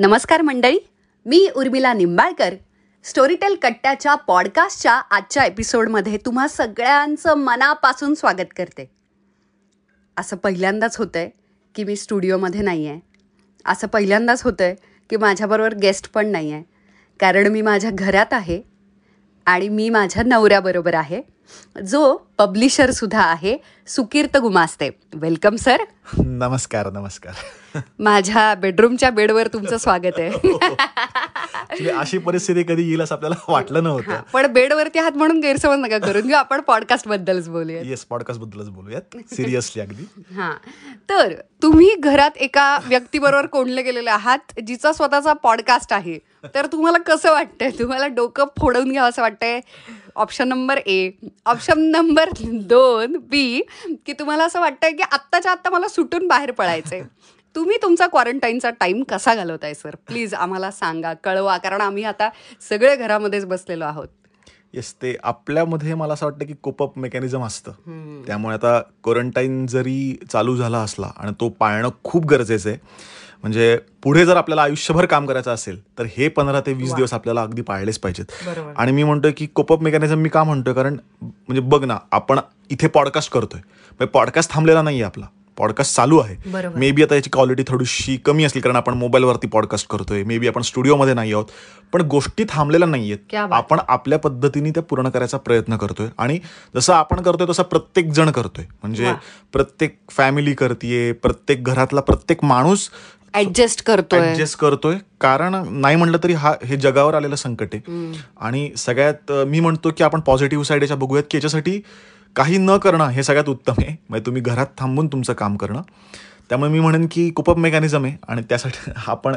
नमस्कार मंडळी मी उर्मिला निंबाळकर. स्टोरीटेल कट्ट्याच्या पॉडकास्टच्या आजच्या एपिसोडमध्ये तुम्हा सगळ्यांचं मनापासून स्वागत करते. असं पहिल्यांदाच होतं आहे की मी स्टुडिओमध्ये नाही आहे असं पहिल्यांदाच होतं आहे की माझ्याबरोबर गेस्ट पण नाही आहे कारण मी माझ्या घरात आहे आणि मी माझ्या नवऱ्याबरोबर आहे. जो पब्लिशरसुद्धा आहे सुकीर्त गुमास्ते. वेलकम सर नमस्कार नमस्कार. माझ्या बेडरूमच्या बेडवर तुमचं स्वागत आहे. म्हणजे अशी परिस्थिती कधी येईल असं आपल्याला वाटलं नव्हतं. पण बेडवरती हात म्हणून गैरसमज नका करून घेऊ. आपण पॉडकास्ट बद्दलच बोलूया येस पॉडकास्ट बद्दलच बोलूयात. सिरियसली अगदी. हा. तर तुम्ही घरात एका व्यक्तीबरोबर कोंडले गेलेले आहात जिचा स्वतःचा पॉडकास्ट आहे. तर तुम्हाला कसं वाटतंय? तुम्हाला डोकं फोडून घ्यावं असं वाटतंय? Option number A option number दोन बी की तुम्हाला असं वाटतंय की आत्ताच्या आत्ता मला सुटून बाहेर पडायचंय तुम्ही तुमचा क्वारंटाईनचा टाइम कसा घालवताय सर प्लीज आम्हाला सांगा कळवा कारण आम्ही आता सगळे घरामध्येच बसलेलो आहोत. येस ते आपल्यामध्ये मला असं वाटतं की कोपअप मेकॅनिझम असतं. त्यामुळे आता क्वारंटाईन जरी चालू झाला असला आणि तो पाळणं खूप गरजेचं आहे म्हणजे पुढे जर आपल्याला आयुष्यभर काम करायचं असेल तर हे पंधरा ते वीस दिवस आपल्याला अगदी पाळलेच पाहिजेत. आणि मी म्हणतोय की कोपअप मेकॅनिझम मी का म्हणतोय? कारण म्हणजे बघ ना आपण इथे पॉडकास्ट करतोय. पॉडकास्ट थांबलेला नाही आपला. पॉडकास्ट चालू आहे. मे बी आता याची क्वालिटी थोडीशी कमी असली कारण आपण मोबाईलवरती पॉडकास्ट करतोय. मे बी आपण स्टुडिओमध्ये नाही आहोत. पण गोष्टी थांबलेल्या नाहीयेत. आपण आपल्या पद्धतीने त्या पूर्ण करायचा प्रयत्न करतोय. आणि जसं आपण करतोय तसं प्रत्येक जण करतोय. म्हणजे. प्रत्येक फॅमिली करतीये प्रत्येक घरातला प्रत्येक माणूस ऍडजस्ट करतोय. ऍडजस्ट करतोय. कारण नाही म्हणलं तरी हा हे जगावर आलेलं संकट आहे. आणि सगळ्यात मी म्हणतो की आपण पॉझिटिव्ह साईड याच्या बघूयात की याच्यासाठी काही न करणं हे सगळ्यात उत्तम आहे. म्हणजे तुम्ही घरात थांबून तुमचं काम करणं. त्यामुळे मी म्हणेन की कुपअप मेकॅनिझम आहे आणि त्यासाठी आपण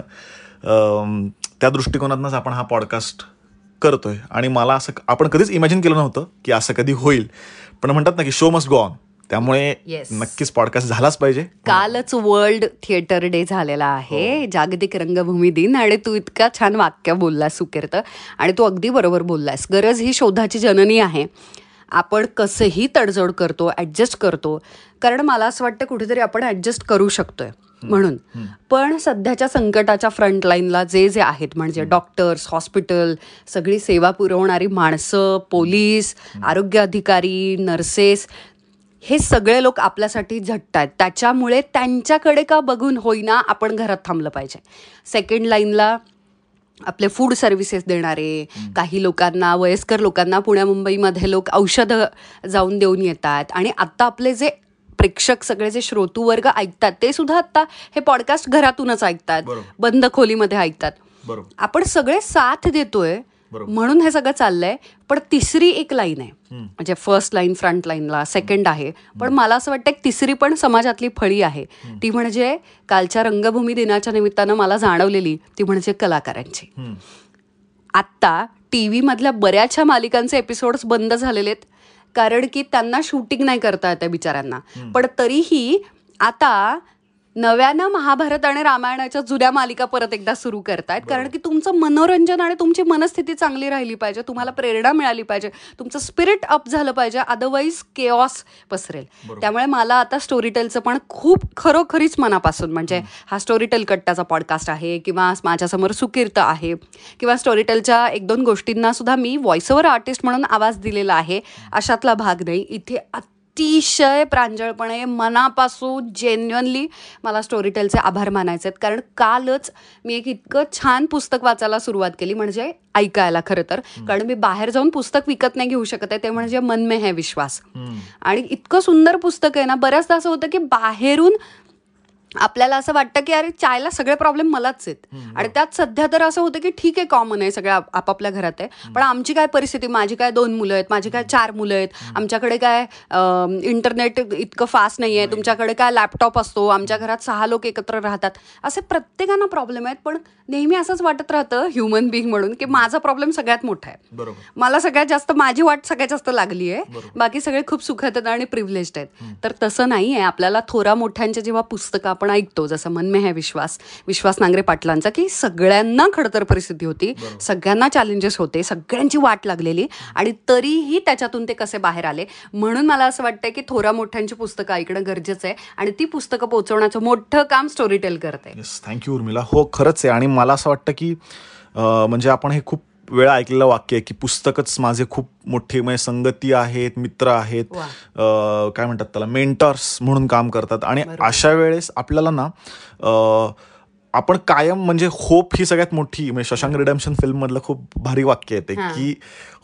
त्या दृष्टिकोनातनंच आपण हा पॉडकास्ट करतोय. आणि मला असं आपण कधीच इमॅजिन केलं नव्हतं की असं कधी होईल. पण म्हणतात ना की शो मस्ट गो ऑन त्यामुळे Yes. नक्कीच पॉडकास्ट झालाच पाहिजे. कालच वर्ल्ड थिएटर डे झालेला आहे. जागतिक रंगभूमी दिन आणि तू इतका छान वाक्य बोललास सुकीर्त. आणि तू अगदी बरोबर बोललास. गरज ही शोधाची जननी आहे. आपण कसंही तडजोड करतो ॲडजस्ट करतो. कारण मला असं वाटतं कुठेतरी आपण ॲडजस्ट करू शकतोय म्हणून. पण सध्याच्या संकटाच्या फ्रंटलाईनला जे जे आहेत म्हणजे डॉक्टर्स हॉस्पिटल सगळी सेवा पुरवणारी माणसं पोलीस आरोग्य अधिकारी नर्सेस हे सगळे लोक आपल्यासाठी झटत आहेत. त्याच्यामुळे त्यांच्याकडे का बघून होईना आपण घरात थांबलं पाहिजे. सेकंड लाईनला आपले फूड सर्व्हिसेस देणारे काही लोकांना वयस्कर लोकांना पुण्या मुंबईमध्ये लोक औषधं जाऊन देऊन येतात आणि आत्ता आपले जे प्रेक्षक सगळे जे श्रोतूवर्ग ऐकतात ते सुद्धा आत्ता हे पॉडकास्ट घरातूनच ऐकतात. बंद खोलीमध्ये ऐकतात आपण सगळे साथ देतोय. म्हणून हे सगळं चाललंय. पण तिसरी एक लाईन आहे. म्हणजे फर्स्ट लाईन फ्रंट लाईनला सेकंड आहे. पण मला असं वाटतं एक तिसरी पण समाजातली फळी आहे. ती म्हणजे कालच्या रंगभूमी दिनाच्या निमित्तानं मला जाणवलेली ती म्हणजे कलाकारांची. आत्ता टी व्हीमधल्या बऱ्याचशा मालिकांचे एपिसोड्स बंद झालेले आहेत. कारण की त्यांना शूटिंग नाही करता येते बिचाऱ्यांना. पण तरीही आता नव्यानं महाभारत आणि रामायणाच्या जुन्या मालिका परत एकदा सुरू करतायत. कारण की तुमचं मनोरंजन आणि तुमची मनस्थिती चांगली राहिली पाहिजे तुम्हाला प्रेरणा मिळाली पाहिजे तुमचं स्पिरिट अप झालं पाहिजे अदरवाईज केऑस पसरेल. त्यामुळे मला आता स्टोरीटेलचं पण खूप खरोखरीच मनापासून म्हणजे हा स्टोरीटेल कट्टाचा पॉडकास्ट आहे किंवा माझ्यासमोर सुकीर्त आहे किंवा स्टोरीटेलच्या एक दोन गोष्टींना सुद्धा मी व्हॉइस ओव्हर आर्टिस्ट म्हणून आवाज दिलेला आहे अशातला भाग नाही. इथे अतिशय प्रांजळपणे मनापासून जेन्युअनली मला स्टोरीटेलचे आभार मानायचे आहेत. कारण कालच मी एक इतकं छान पुस्तक वाचायला सुरुवात केली म्हणजे ऐकायला खरं तर. कारण मी बाहेर जाऊन पुस्तक विकत नाही घेऊ शकत आहे ते म्हणजे मन में है विश्वास. आणि इतकं सुंदर पुस्तक आहे ना बऱ्याचदा असं होतं की बाहेरून आपल्याला असं वाटतं की अरे चायला सगळे प्रॉब्लेम मलाच आहेत. आणि त्यात सध्या तर असं होतं की ठीक आहे कॉमन आहे सगळ्या आप- आपापल्या घरात आहे. पण आमची काय परिस्थिती माझी काय दोन मुलं आहेत माझी काय चार मुलं आहेत आमच्याकडे काय इंटरनेट इतकं फास्ट नाही आहे तुमच्याकडे काय लॅपटॉप असतो आमच्या घरात सहा लोक एकत्र राहतात. असे प्रत्येकांना प्रॉब्लेम आहेत पण नेहमी असंच वाटत राहतं ह्युमन बिईंग म्हणून की माझा प्रॉब्लेम सगळ्यात मोठा आहे. मला सगळ्यात जास्त माझी वाट सगळ्यात जास्त लागली आहे. बाकी सगळे खूप सुखात आहेत आणि प्रिव्हिलेज आहेत. तर तसं नाही आहे आपल्याला थोरा मोठ्यांचे जेव्हा पुस्तकं आपण ऐकतो जसं मनमे है विश्वास. विश्वास नांगरे पाटलांचा की सगळ्यांना खडतर परिस्थिती होती. सगळ्यांना चॅलेंजेस होते सगळ्यांची वाट लागलेली आणि तरीही त्याच्यातून ते कसे बाहेर आले? म्हणून मला असं वाटतंय की थोरा मोठ्यांची पुस्तकं ऐकणं गरजेचं आहे आणि ती पुस्तकं पोहोचवण्याचं मोठं काम स्टोरी टेल करते थँक्यू उर्मिला हो खरंच आहे. आणि मला असं वाटतं की म्हणजे आपण हे खूप वेळा ऐकलेलं वाक्य आहे की पुस्तकच माझे खूप मोठे म्हणजे संगती आहेत मित्र आहेत. काय म्हणतात त्याला? मेंटर्स म्हणून काम करतात. आणि अशा वेळेस आपल्याला ना आपण कायम म्हणजे होप ही सगळ्यात मोठी म्हणजे शशांक रिडम्शन फिल्म मधलं खूप भारी वाक्य आहे ते हां. की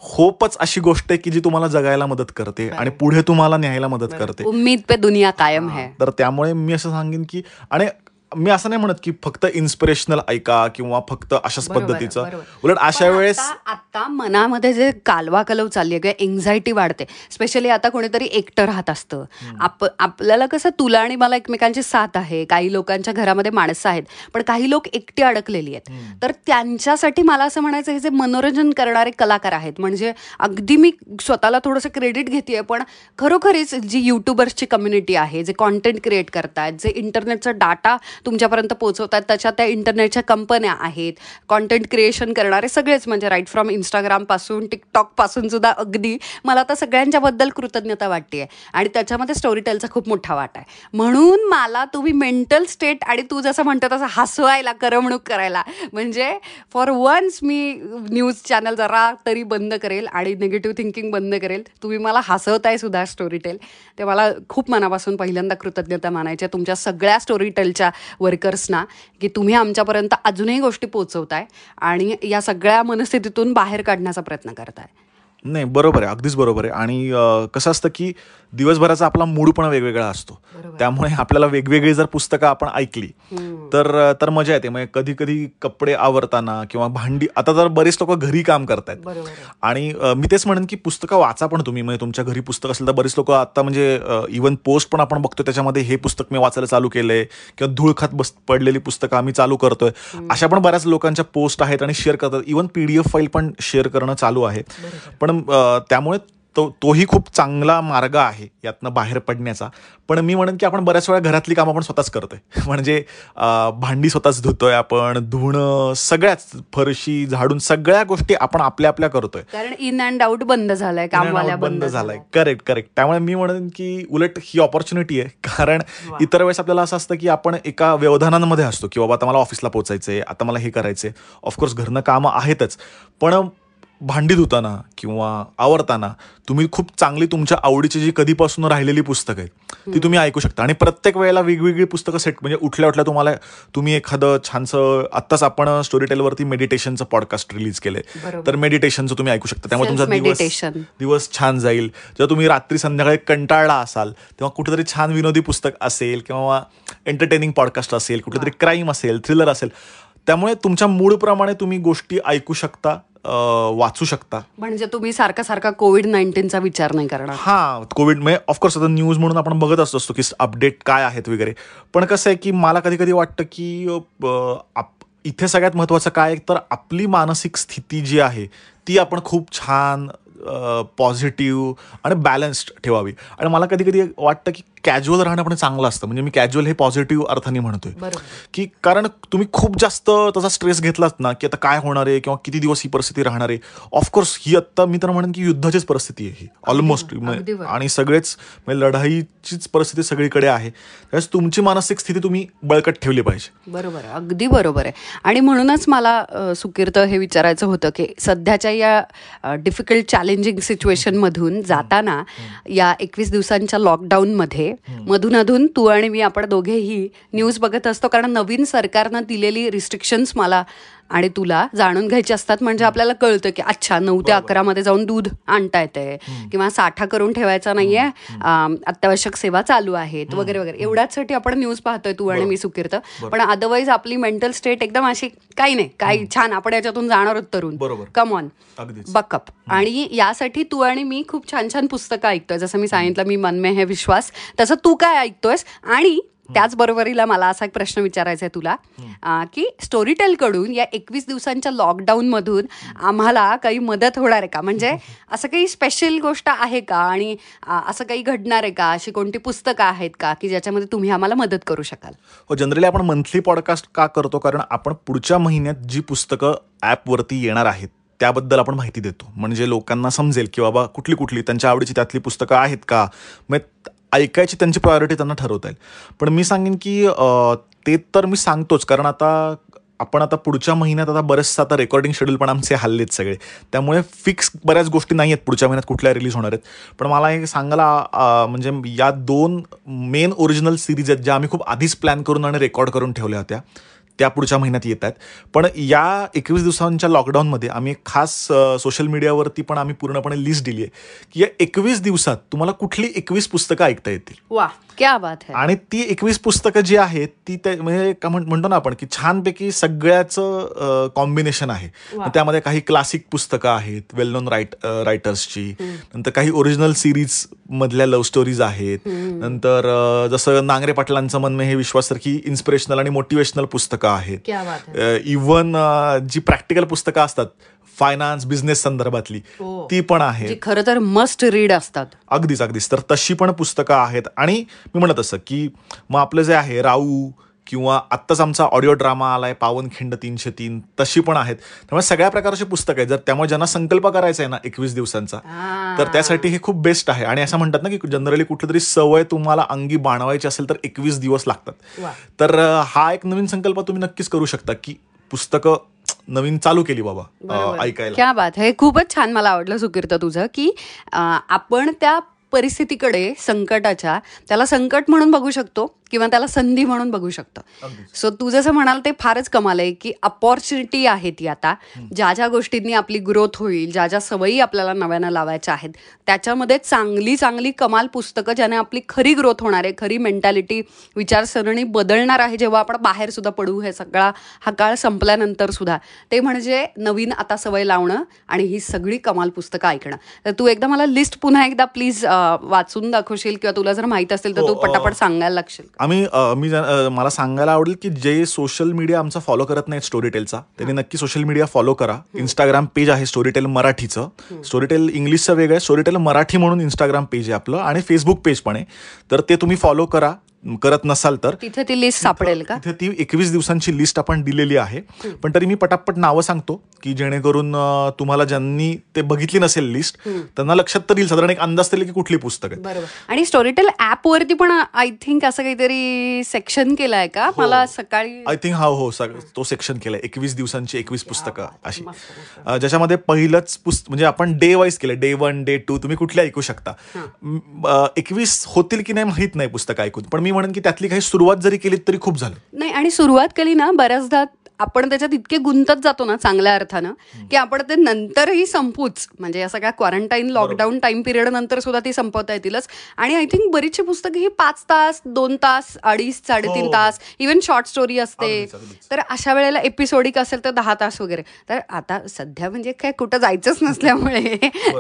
होपच अशी गोष्ट आहे की जी तुम्हाला जगायला मदत करते आणि पुढे तुम्हाला न्यायला मदत करते. उम्मीद पे दुनिया कायम है. तर त्यामुळे मी असं सांगेन की आणि मी असं नाही म्हणत की फक्त इन्स्पिरेशनल ऐका किंवा फक्त अशाच पद्धतीचं. उलट अशा वेळेस आता आता मनामध्ये जे कालवा कलव चालली आहे किंवा एन्झायटी वाढते स्पेशली आता कोणीतरी एकटं राहत असतं. आप आपल्याला कसं तुला आणि मला एकमेकांची साथ आहे काही लोकांच्या घरामध्ये माणसं आहेत पण काही लोक एकटी अडकलेली आहेत. तर त्यांच्यासाठी मला असं म्हणायचं हे जे मनोरंजन करणारे कलाकार आहेत म्हणजे अगदी मी स्वतःला थोडंसं क्रेडिट घेते पण खरोखरीच जी युट्यूबर्सची कम्युनिटी आहे जे कॉन्टेंट क्रिएट करतायत जे इंटरनेटचा डाटा तुमच्यापर्यंत पोहोचवतात. त्याच्या त्या इंटरनेटच्या कंपन्या आहेत. कॉन्टेंट क्रिएशन करणारे सगळेच म्हणजे राईट फ्रॉम इंस्टाग्रामपासून टिकटॉकपासून सुद्धा अगदी मला आता सगळ्यांच्याबद्दल कृतज्ञता वाटते आणि त्याच्यामध्ये स्टोरी टेलचा खूप मोठा वाटा आहे. म्हणून मला तुम्ही मेंटल स्टेट आणि तू जसं म्हणतो तसं हसवायला करमणूक करायला म्हणजे फॉर वन्स मी न्यूज चॅनल जरा तरी बंद करेल आणि निगेटिव्ह थिंकिंग बंद करेल. तुम्ही मला हसवताय सुद्धा स्टोरी टेल ते मला खूप मनापासून पहिल्यांदा कृतज्ञता मानायची तुमच्या सगळ्या स्टोरी टेलच्या वर्कर्सना की तुम्ही आमच्यापर्यंत अजूनही गोष्टी पोचवताय आणि या सगळ्या मनस्थितीतून बाहेर काढण्याचा प्रयत्न करताय. नाही बरोबर आहे अगदीच बरोबर आहे. आणि कसं असतं की दिवसभराचा आपला मूड पण वेगवेगळा असतो. त्यामुळे आपल्याला वेगवेगळी जर पुस्तकं आपण ऐकली तर तर मजा येते. म्हणजे कधी कधी कपडे आवरताना किंवा भांडी आता तर बरेच लोक घरी काम करतायत. आणि मी तेच म्हणेन की पुस्तकं वाचा पण तुम्ही. म्हणजे तुमच्या घरी पुस्तक असेल तर बरेच लोक आता म्हणजे इव्हन पोस्ट पण आपण बघतो त्याच्यामध्ये हे पुस्तक मी वाचायला चालू केलंय किंवा धूळ खात बस पडलेली पुस्तकं आम्ही चालू करतोय. अशा पण बऱ्याच लोकांच्या पोस्ट आहेत आणि शेअर करतात. इव्हन पीडीएफ फाईल पण शेअर करणं चालू आहे. पण अ, त्यामुळे तो तोही खूप चांगला मार्ग आहे यातनं बाहेर पडण्याचा. पण मी म्हणेन की आपण बऱ्याच वेळा घरातली कामं आपण स्वतःच करतोय. म्हणजे भांडी स्वतःच धुतोय आपण धुणं सगळ्याच फरशी झाडून सगळ्या गोष्टी आपण आपल्या आपल्या करतोय. कारण इन अँड आउट बंद झालाय कामवाल्या बंद झालाय. Correct correct. त्यामुळे मी म्हणेन की उलट ही ऑपॉर्च्युनिटी आहे. कारण इतर वेळेस आपल्याला असं असतं की आपण एका व्यवधानांमध्ये असतो की बाबा आता मला ऑफिसला पोचायचंय आता मला हे करायचंय. ऑफकोर्स घरनं कामं आहेतच. पण भांडी धुताना किंवा आवरताना तुम्ही खूप चांगली तुमच्या आवडीची जी कधीपासून राहिलेली पुस्तकं आहेत ती तुम्ही ऐकू शकता. आणि प्रत्येक वेळेला वेगवेगळी पुस्तकं सेट म्हणजे उठल्या उठल्या तुम्हाला तुम्ही एखादं छानसं आत्ताच आपण स्टोरी टेलवरती मेडिटेशनचं पॉडकास्ट रिलीज केलंय. तर मेडिटेशनचं तुम्ही ऐकू शकता. त्यामुळे तुमचा दिवस. दिवस छान जाईल. जेव्हा तुम्ही रात्री संध्याकाळी कंटाळला असाल तेव्हा कुठेतरी छान विनोदी पुस्तक असेल किंवा एंटरटेनिंग पॉडकास्ट असेल कुठेतरी क्राईम असेल थ्रिलर असेल त्यामुळे तुमच्या मूडप्रमाणे तुम्ही गोष्टी ऐकू शकता. वाचू शकता. म्हणजे तुम्ही सारखा सारखा कोविड नाईन्टीनचा विचार नाही करणार. हा कोविड म्हणजे ऑफकोर्स आता न्यूज म्हणून आपण बघत असतो असतो की अपडेट काय आहेत वगैरे. पण कसं आहे की मला कधी कधी वाटतं की इथे सगळ्यात महत्वाचं काय आहे तर आपली मानसिक स्थिती जी आहे ती आपण खूप छान पॉझिटिव्ह आणि बॅलन्स्ड ठेवावी. आणि मला कधी कधी वाटतं की कॅज्युअल राहणं पण चांगलं असतं. म्हणजे मी कॅज्युअल हे पॉझिटिव्ह अर्थाने म्हणतोय. की कारण तुम्ही खूप जास्त त्याचा स्ट्रेस घेतलात ना की आता काय होणार आहे किंवा किती दिवस ही परिस्थिती राहणार आहे. ऑफकोर्स ही आत्ता मी तर म्हणेन की युद्धाचीच परिस्थिती आहे ही. ऑलमोस्ट बरोबर. आणि सगळेच म्हणजे लढाईचीच परिस्थिती सगळीकडे आहे. त्यावेळेस तुमची मानसिक स्थिती तुम्ही बळकट ठेवली पाहिजे. बरोबर. आहे अगदी बरोबर आहे. आणि म्हणूनच मला सुकीर्त हे विचारायचं होतं की सध्याच्या या डिफिकल्ट चॅलेंजिंग सिच्युएशनमधून जाताना या एकवीस दिवसांच्या लॉकडाऊनमध्ये मधून अधून तू आणि मी आपण दोघेही न्यूज बघत असतो. कारण नवीन सरकारनं दिलेली रिस्ट्रिक्शन्स मला आणि तुला जाणून घ्यायचे असतात म्हणजे आपल्याला कळतं की अच्छा नऊ ते अकरा मध्ये जाऊन दूध आणता येते किंवा साठा करून ठेवायचा नाहीये. अत्यावश्यक सेवा चालू आहेत वगैरे वगैरे. एवढ्याचसाठी आपण न्यूज पाहतोय तू आणि मी सुकीर्त पण अदरवाईज आपली मेंटल स्टेट एकदम अशी काही नाही. काही छान. आपण याच्यातून जाणार आहोत तरुण. कम ऑन बकअप आणि यासाठी तू आणि मी खूप छान छान पुस्तकं ऐकतोय. जसं मी सांगितलं मी मन में है विश्वास. तसं तू काय ऐकतोयस? आणि त्याचबरोबरीला मला असा एक प्रश्न विचारायचा आहे तुला की स्टोरीटेल कडून या एकवीस दिवसांच्या लॉकडाऊन मधून आम्हाला काही मदत होणार आहे का? म्हणजे असं काही स्पेशल गोष्ट आहे का? आणि असं काही घडणार आहे का? अशी कोणती पुस्तकं आहेत का की ज्याच्यामध्ये तुम्ही आम्हाला मदत करू शकाल? हो जनरली आपण मंथली पॉडकास्ट का करतो? कारण आपण पुढच्या महिन्यात जी पुस्तकं ॲपवरती येणार आहेत त्याबद्दल आपण माहिती देतो. म्हणजे लोकांना समजेल की बाबा कुठली कुठली त्यांच्या आवडीची त्यातली पुस्तकं आहेत का? मग ऐकायची त्यांची प्रायोरिटी त्यांना ठरवता येईल. पण मी सांगेन की ते तर मी सांगतोच. कारण आता आपण आता पुढच्या महिन्यात आता बरेचसं आता रेकॉर्डिंग शेड्यूल पण आमचे हल्लेत सगळे. त्यामुळे फिक्स बऱ्याच गोष्टी नाही आहेत. पुढच्या महिन्यात कुठल्या रिलीज होणार आहेत. पण मला हे सांगायला म्हणजे या दोन मेन ओरिजिनल सिरीज आहेत ज्या आम्ही खूप आधीच प्लॅन करून आणि रेकॉर्ड करून ठेवल्या होत्या. त्या पुढच्या महिन्यात येत आहेत पण या एकवीस दिवसांच्या लॉकडाऊनमध्ये आम्ही एक खास सोशल मीडियावरती पण आम्ही पूर्णपणे लिस्ट दिली आहे की या एकवीस दिवसात तुम्हाला कुठली एकवीस पुस्तकं ऐकता येतील? वा क्या बात है. आणि ती एकवीस पुस्तकं जी आहेत ती म्हणजे का म्हण- म्हणतो ना आपण की छानपैकी सगळ्याचं कॉम्बिनेशन आहे. त्यामध्ये काही क्लासिक पुस्तकं आहेत वेल नोन राईट रायटर्सची नंतर काही ओरिजिनल सिरीज मधल्या लव्ह स्टोरीज आहेत. नंतर जसं नांगरे पाटलांचं मन में हे विश्वासारखी इन्स्पिरेशनल आणि मोटिवेशनल पुस्तकं आहेत. बात है. इवन जी प्रॅक्टिकल पुस्तकं असतात फायनान्स बिझनेस संदर्भातली हो. ती पण आहेत. जी खरं तर मस्ट रीड असतात. अगदीच अगदीच. तर तशी पण पुस्तकं आहेत. आणि मी म्हणत असं की मग आपलं जे आहे राऊ किंवा आत्ताच आमचा ऑडिओ ड्रामा आलाय पावनखिंड तीनशे तीन तशी पण आहेत. त्यामुळे सगळ्या प्रकारची पुस्तकं आहेत. जर त्यामुळे ज्यांना संकल्प करायचा आहे ना एकवीस दिवसांचा तर त्यासाठी हे खूप बेस्ट आहे. आणि असं म्हणतात ना की जनरली कुठली तरी सवय तुम्हाला अंगी बाणवायची असेल तर एकवीस दिवस लागतात. तर हा एक नवीन संकल्प तुम्ही नक्कीच करू शकता की पुस्तकं नवीन चालू केली बाबा ऐकायला. क्या बात हे. खूपच छान मला आवडलं सुकीर्त तुझं की आपण त्या परिस्थितीकडे संकटाच्या त्याला संकट म्हणून बघू शकतो. किंवा त्याला संधी म्हणून बघू शकतो. सो तू जसं म्हणाल ते फारच कमाल आहे की अपॉर्च्युनिटी आहे ती आता. ज्या ज्या गोष्टींनी आपली ग्रोथ होईल ज्या ज्या सवयी आपल्याला नव्यानं लावायच्या आहेत त्याच्यामध्ये चांगली चांगली कमाल पुस्तकं ज्याने आपली खरी ग्रोथ होणार आहे खरी मेंटॅलिटी विचारसरणी बदलणार आहे जेव्हा आपण बाहेर सुद्धा पडू हे सगळा हा काळ संपल्यानंतर सुद्धा. ते म्हणजे नवीन आता सवय लावणं आणि ही सगळी कमाल पुस्तकं ऐकणं. तर तू एकदा मला लिस्ट पुन्हा एकदा प्लीज वाचून दाखवशील किंवा तुला जर माहीत असेल तर हो, तू पटापट सांगायला लागशील आम्ही मी मला सांगायला आवडेल की जे सोशल मीडिया आमचा फॉलो करत नाहीत स्टोरीटेलचा त्यांनी नक्की सोशल मीडिया फॉलो करा. इंस्टाग्राम पेज आहे स्टोरीटेल मराठीचं. स्टोरीटेल इंग्लिशचं वेगळं आहे. स्टोरीटेल मराठी म्हणून इंस्टाग्राम पेज आहे आपलं आणि फेसबुक पेज पण आहे. तर ते तुम्ही फॉलो करा. करत नसाल तर तिथे ती लिस्ट सापडेल का? तिथे ती एकवीस दिवसांची लिस्ट आपण दिलेली आहे. पण तरी मी पटापट नावं सांगतो की जेणेकरून तुम्हाला ज्यांनी ते बघितली नसेल लिस्ट त्यांना लक्षात तर येईल. साधारण एक अंदाज तरी की कुठली पुस्तक आहे बरोबर. आणि स्टोरीटेल ऍप वरती पण आय थिंक असं काहीतरी सेक्शन केलंय का? मला सकाळी आय थिंक हा हो तो सेक्शन केलाय. एकवीस दिवसांची एकवीस पुस्तकं अशी. ज्याच्यामध्ये पहिलंच पुस्त म्हणजे आपण डे वाईज केलं डे वन डे टू तुम्ही कुठल्या ऐकू शकता. एकवीस होतील की नाही माहीत नाही पुस्तकं ऐकून. पण मी म्हणेन की त्यातली काही सुरुवात जरी केली तरी खूप झालं. नाही आणि सुरुवात केली ना बऱ्याचदा आपण त्याच्यात इतके गुंतत जातो ना चांगल्या अर्थानं की आपण ते नंतरही संपूच. म्हणजे या सगळ्या क्वारंटाईन लॉकडाऊन टाइम पिरियड नंतर सुद्धा ती संपवता येतीलच. आणि आय थिंक बरीचशी पुस्तकं ही पाच तास दोन तास अडीच साडेतीन हो. तास इवन शॉर्ट स्टोरी असते. तर अशा वेळेला एपिसोडिक असेल तर दहा तास वगैरे. तर आता सध्या म्हणजे काय कुठं जायचंच नसल्यामुळे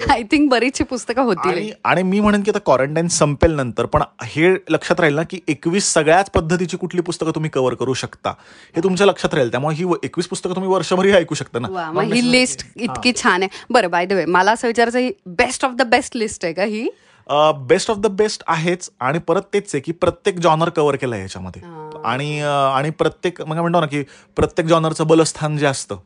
आय थिंक बरीचशी पुस्तकं आणि आणि मी म्हणेन की आता क्वारंटाईन संपेल नंतर पण हे लक्षात राहील ना की एकवीस सगळ्याच पद्धतीची कुठली पुस्तकं तुम्ही कव्हर करू शकता. हे तुमच्या लक्षात राहील. त्यामुळे ही एकवीस पुस्तकं तुम्ही वर्षभरही ऐकू शकता ना. मग ही लिस्ट इतकी छान आहे. बरं बाय द वे मला असं विचारायचं ही best of the best list आहे का ही? बेस्ट ऑफ द बेस्ट आहेच आणि परत तेच आहे की प्रत्येक जॉनर कव्हर केलं आहे याच्यामध्ये आणि आणि प्रत्येक मग म्हणतो ना की प्रत्येक जॉनरचं बलस्थान जे असतं.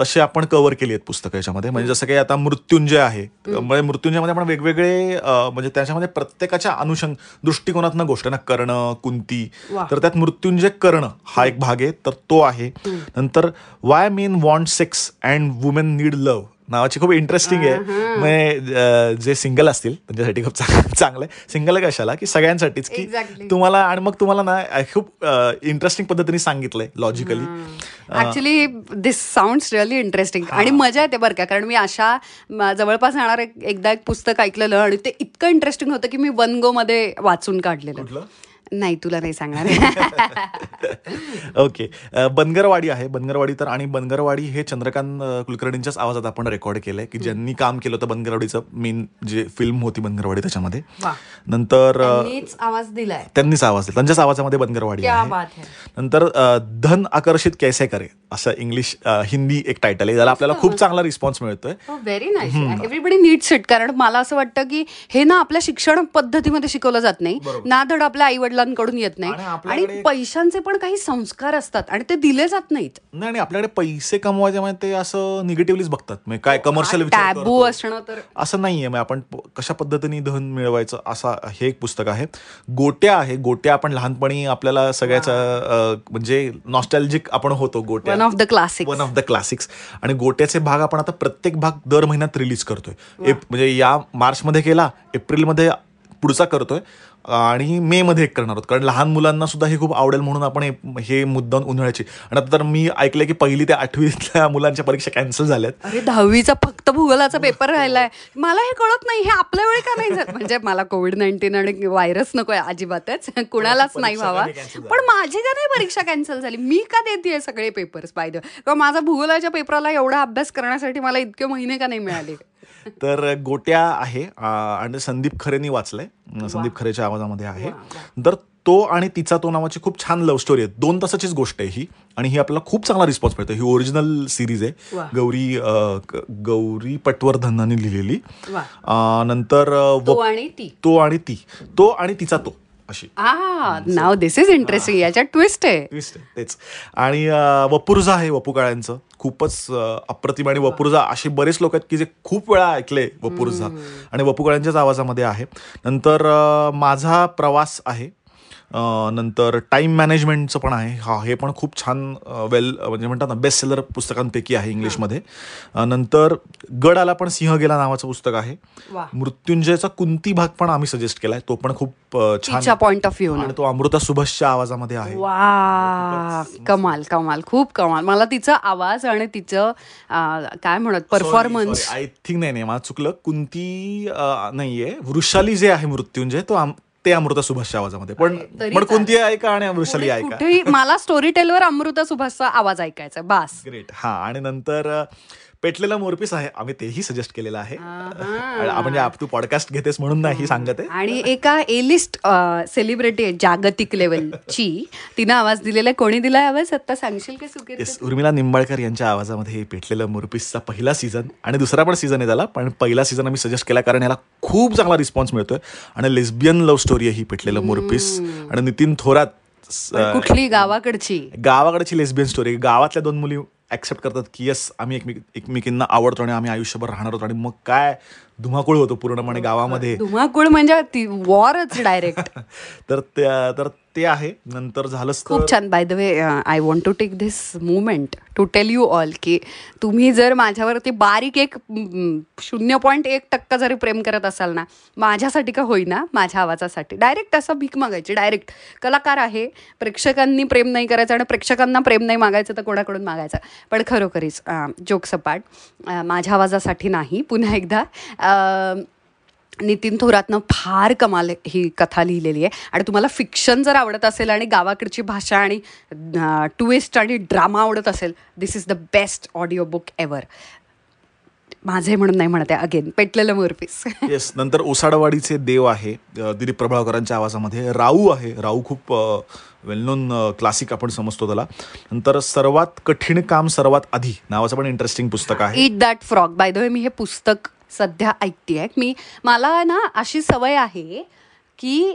तसे आपण कव्हर केली आहेत पुस्तकं याच्यामध्ये. म्हणजे जसं काही आता मृत्युंजय आहे. म्हणजे मृत्युंजयमध्ये आपण वेगवेगळे म्हणजे त्याच्यामध्ये प्रत्येकाच्या अनुषंग दृष्टिकोनातनं गोष्ट ना कर्ण कुंती. तर त्यात मृत्युंजय कर्ण हा एक भाग आहे तर तो आहे. नंतर why men want sex and women need love नावाची खूप इंटरेस्टिंग आहे. जे सिंगल असतील त्यांच्यासाठी खूप चांग- चांगलं आहे. सिंगल कशाला? की सगळ्यांसाठीच. की. तुम्हाला आणि मग तुम्हाला ना खूप इंटरेस्टिंग पद्धतीने सांगितलंय logically actually this sound really interesting आणि मजा येते बरं का? कारण मी अशा जवळपास येणार एकदा एक पुस्तक ऐकलेलं आणि ते इतकं इंटरेस्टिंग होतं की मी वन गो मध्ये वाचून काढलेलं? नाही तुला नाही सांगणार. ओके बनगरवाडी आहे. बनगरवाडी तर आणि बनगरवाडी हे चंद्रकांत कुलकर्णींच्याच आवाजात आपण रेकॉर्ड केलंय की ज्यांनी काम केलं होतं बनगरवाडीचं मेन जे फिल्म होती बनगरवाडी त्याच्यामध्ये. नंतर आवाज दिलाय. त्यांनीच आवाज दिला त्यांच्याच आवाजामध्ये बनगरवाडी आहे. नंतर धन आकर्षित कैसे करे? असं इंग्लिश हिंदी एक टायटल आहे. ज्याला आपल्याला खूप चांगला रिस्पॉन्स मिळतोय. Very nice everybody needs it कारण मला असं वाटतं की हे ना आपल्या शिक्षण पद्धतीमध्ये शिकवलं जात नाही. ना धड आपल्या आई वडिलांकडून येत नाही. आणि पैशांचे पण काही संस्कार असतात आणि ते दिले जात नाहीत. नाही आणि आपल्याकडे पैसे कमवायचे म्हणजे ते असं निगेटिव्हलीच बघतात. म्हणजे काय कमर्शियल विचार टॅबू. असणं तर असं नाहीये. म्हणजे आपण कशा पद्धतीने धन मिळवायचं असा हे एक पुस्तक आहे. गोट्या आहे. गोट्या आपण लहानपणी आपल्याला सगळ्याच म्हणजे नॉस्टॅल्जिक आपण होतो Gotya. One of the classic one of the classics आणि गोट्याचे भाग आपण आता प्रत्येक भाग दर महिन्यात रिलीज करतोय. म्हणजे या मार्चमध्ये केला एप्रिलमध्ये पुढचा करतोय. आणि मे मध्ये एक करणार आहोत. कारण लहान मुलांना सुद्धा हे खूप आवडेल म्हणून आपण हे- हे मुद्दाम उन्हाळ्याची. आणि आता तर मी ऐकलंय की पहिली ते आठवीतल्या मुलांच्या परीक्षा कॅन्सल झाल्यात. अरे दहावीचा फक्त भूगोलाचा पेपर राहिलाय. मला हे कळत नाही हे आपल्या वेळी का नाही झालं? म्हणजे मला कोविड नाईन्टीन आणि व्हायरस नकोय अजिबातच. कुणालाच नाही व्हावा? पण माझी का नाही परीक्षा कॅन्सल झाली? मी का देते सगळे पेपर्स पाहिजे किंवा माझा भूगोलाच्या पेपराला एवढा अभ्यास करण्यासाठी मला इतके महिने का नाही मिळाले? तर गोट्या आहे आणि संदीप खरेनी वाचलंय. संदीप खरेच्या आवाजामध्ये आहे. तर तो आणि तिचा तो नावाची खूप छान लव्ह स्टोरी आहे. दोन तासाचीच गोष्ट आहे ही. आणि ही आपल्याला खूप चांगला रिस्पॉन्स मिळतो ही ओरिजिनल सिरीज आहे. गौरी गौरी पटवर्धनाने लिहिलेली. नंतर तो आणि ती. तो आणि तिचा तो. अशी. आ नाव दिस इज इंटरेस्टिंग याच्यात ट्विस्ट आहे. ट्विस्ट आहे तेच. आणि वपुर्झा आहे वपू काळ्यांचं खूपच अप्रतिम आणि वपुर्झा असे बरेच लोक आहेत की जे खूप वेळा ऐकले वपुर्झा. आणि वपू काळ्यांच्याच आवाजामध्ये आहे. नंतर माझा प्रवास आहे नंतर टाइम मॅनेजमेंटचं पण आहे. हा हे पण खूप छान वेल म्हणजे म्हणतात ना बेस्ट सेलर पुस्तकांपैकी आहे इंग्लिशमध्ये. नंतर गड आला पण सिंह गेला नावाचं पुस्तक आहे. मृत्युंजयचा कुंती भाग पण आम्ही सजेस्ट केलाय. तो पण खूप छान पॉइंट ऑफ व्ह्यू आणि तो अमृता सुभाषच्या आवाजामध्ये आहे. वा कमाल कमाल खूप कमाल. मला तिचा आवाज आणि तिचं काय म्हणत परफॉर्मन्स आय थिंक नाही नाही मला चुकलं. कुंती नाहीये. वृषाली जे आहे मृत्युंजय तो ते अमृता सुभाषच्या आवाजामध्ये. पण पण कुंती ऐका आणि वृषाली ऐका. मला स्टोरी टेलवर अमृता सुभाषचा आवाज ऐकायचा बास. ग्रेट हा आणि नंतर पेटलेला मोरपीस आहे. आम्ही तेही सजेस्ट केलेलं आहे. म्हणजे आप- तू पॉडकास्ट घेतेस म्हणून नाही सांगत आणि एका ए लिस्ट सेलिब्रिटी आहे जागतिक लेवलची तिनं आवाज दिलेला कोणी दिलाय आवाज? आता सांगशील की उर्मिला निंबाळकर यांच्या आवाजामध्ये हे पेटलेलं मोरपीसचा पहिला सीझन आणि दुसरा पण सीझन आहे त्याला. पण पहिला सीझन आम्ही सजेस्ट केला कारण याला खूप चांगला रिस्पॉन्स मिळतोय. आणि लेस्बियन लव्ह स्टोरी आहे ही पेटलेलं मोरपीस. आणि नितीन थोरात कुठली? गावाकडची. गावाकडची लेस्बियन स्टोरी गावातल्या दोन मुली ॲक्सेप्ट करतात की येस आम्ही एकमेक एकमेकींना आवडतो आणि आम्ही आयुष्यभर राहणार होतो आणि मग काय? धुमाकूळ होतो पूर्णपणे गावामध्ये. धुमाकूळ म्हणजे ती वॉरच डायरेक्ट तर त्या- तर ते आहे. नंतर झालंच तर खूप छान by the way I want to take this movement to tell you all की तुम्ही जर माझ्यावरती बारीक एक शून्य पॉईंट एक टक्का जरी प्रेम करत असाल ना माझ्यासाठी का होईना माझ्या आवाजासाठी. डायरेक्ट असं भीक मागायची. डायरेक्ट कलाकार आहे. प्रेक्षकांनी प्रेम नाही करायचं आणि प्रेक्षकांना प्रेम नाही मागायचं तर कोणाकडून मागायचं? पण खरोखरीच जोक सपाट अं, माझ्या आवाजासाठी नाही. पुन्हा एकदा नितीन थोरातनं फार कमाल ही कथा लिहिलेली आहे. आणि तुम्हाला फिक्शन जर आवडत असेल आणि गावाकडची भाषा आणि ट्विस्ट आणि ड्रामा आवडत असेल this is the best audio book ever माझे म्हणून नाही म्हणत आहे अगेन पेटलेलं मोरपीस. येस नंतर ओसाडवाडीचे देव आहे दिलीप प्रभावकरांच्या आवाजामध्ये. राऊ आहे राऊ खूप वेल नोन क्लासिक आपण समजतो त्याला. नंतर सर्वात कठीण काम सर्वात आधी नावाचं पण इंटरेस्टिंग पुस्तक आहे. Eat that frog by the way मी हे पुस्तक सध्या ऐकते मी मला ना अशी सवय आहे की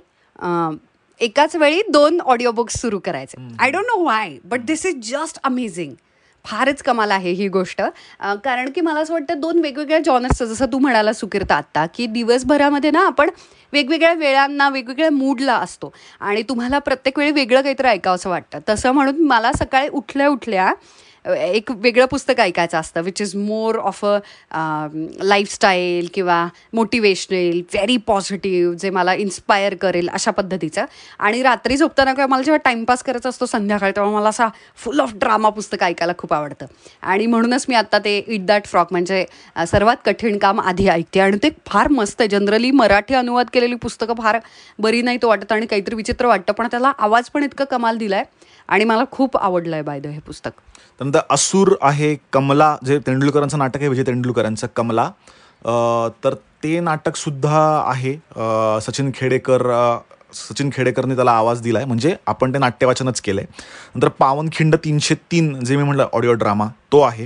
एकाच वेळी दोन ऑडिओ बुक्स सुरू करायचे. I don't know why but this is just amazing फारच कमाल आहे ही गोष्ट. कारण की मला असं वाटतं दोन वेगवेगळ्या जॉनर्सचं जसं तू म्हणाला सुकिरता आत्ता की दिवसभरामध्ये ना आपण वेगवेगळ्या वेळांना वेगवेगळ्या मूडला असतो. आणि तुम्हाला प्रत्येक वेळी वेगळं काहीतरी ऐकावं असं वाटतं. तसं म्हणून मला सकाळी उठल्या उठल्या एक वेगळं पुस्तक ऐकायचं असतं which is more of a lifestyle किंवा मोटिवेशनल व्हेरी पॉझिटिव्ह जे मला इन्स्पायर करेल अशा पद्धतीचं. आणि रात्री झोपताना किंवा मला जेव्हा टाईमपास करायचा असतो संध्याकाळी तेव्हा मला असा फुल ऑफ ड्रामा पुस्तक ऐकायला खूप आवडतं. आणि म्हणूनच मी आत्ता ते इट दॅट फ्रॉक म्हणजे सर्वात कठीण काम आधी ऐकते. आणि ते फार मस्त आहे. जनरली मराठी अनुवाद केलेली पुस्तकं फार बरी नाही तो वाटत आणि काहीतरी विचित्र वाटतं पण त्याला आवाज पण इतकं कमाल दिला आहे आणि मला खूप आवडलं आहे बाय द हे पुस्तक. त्यानंतर असुर आहे कमला जे तेंडुलकरांचं नाटक आहे विजय तेंडुलकरांचं कमला. तर ते नाटकसुद्धा आहे. सचिन खेडेकर सचिन खेडेकरने त्याला आवाज दिलाय. म्हणजे आपण ते नाट्यवाचनच केलंय. नंतर पावनखिंड तीनशे तीन जे मी म्हटलं ऑडिओ ड्रामा तो आहे.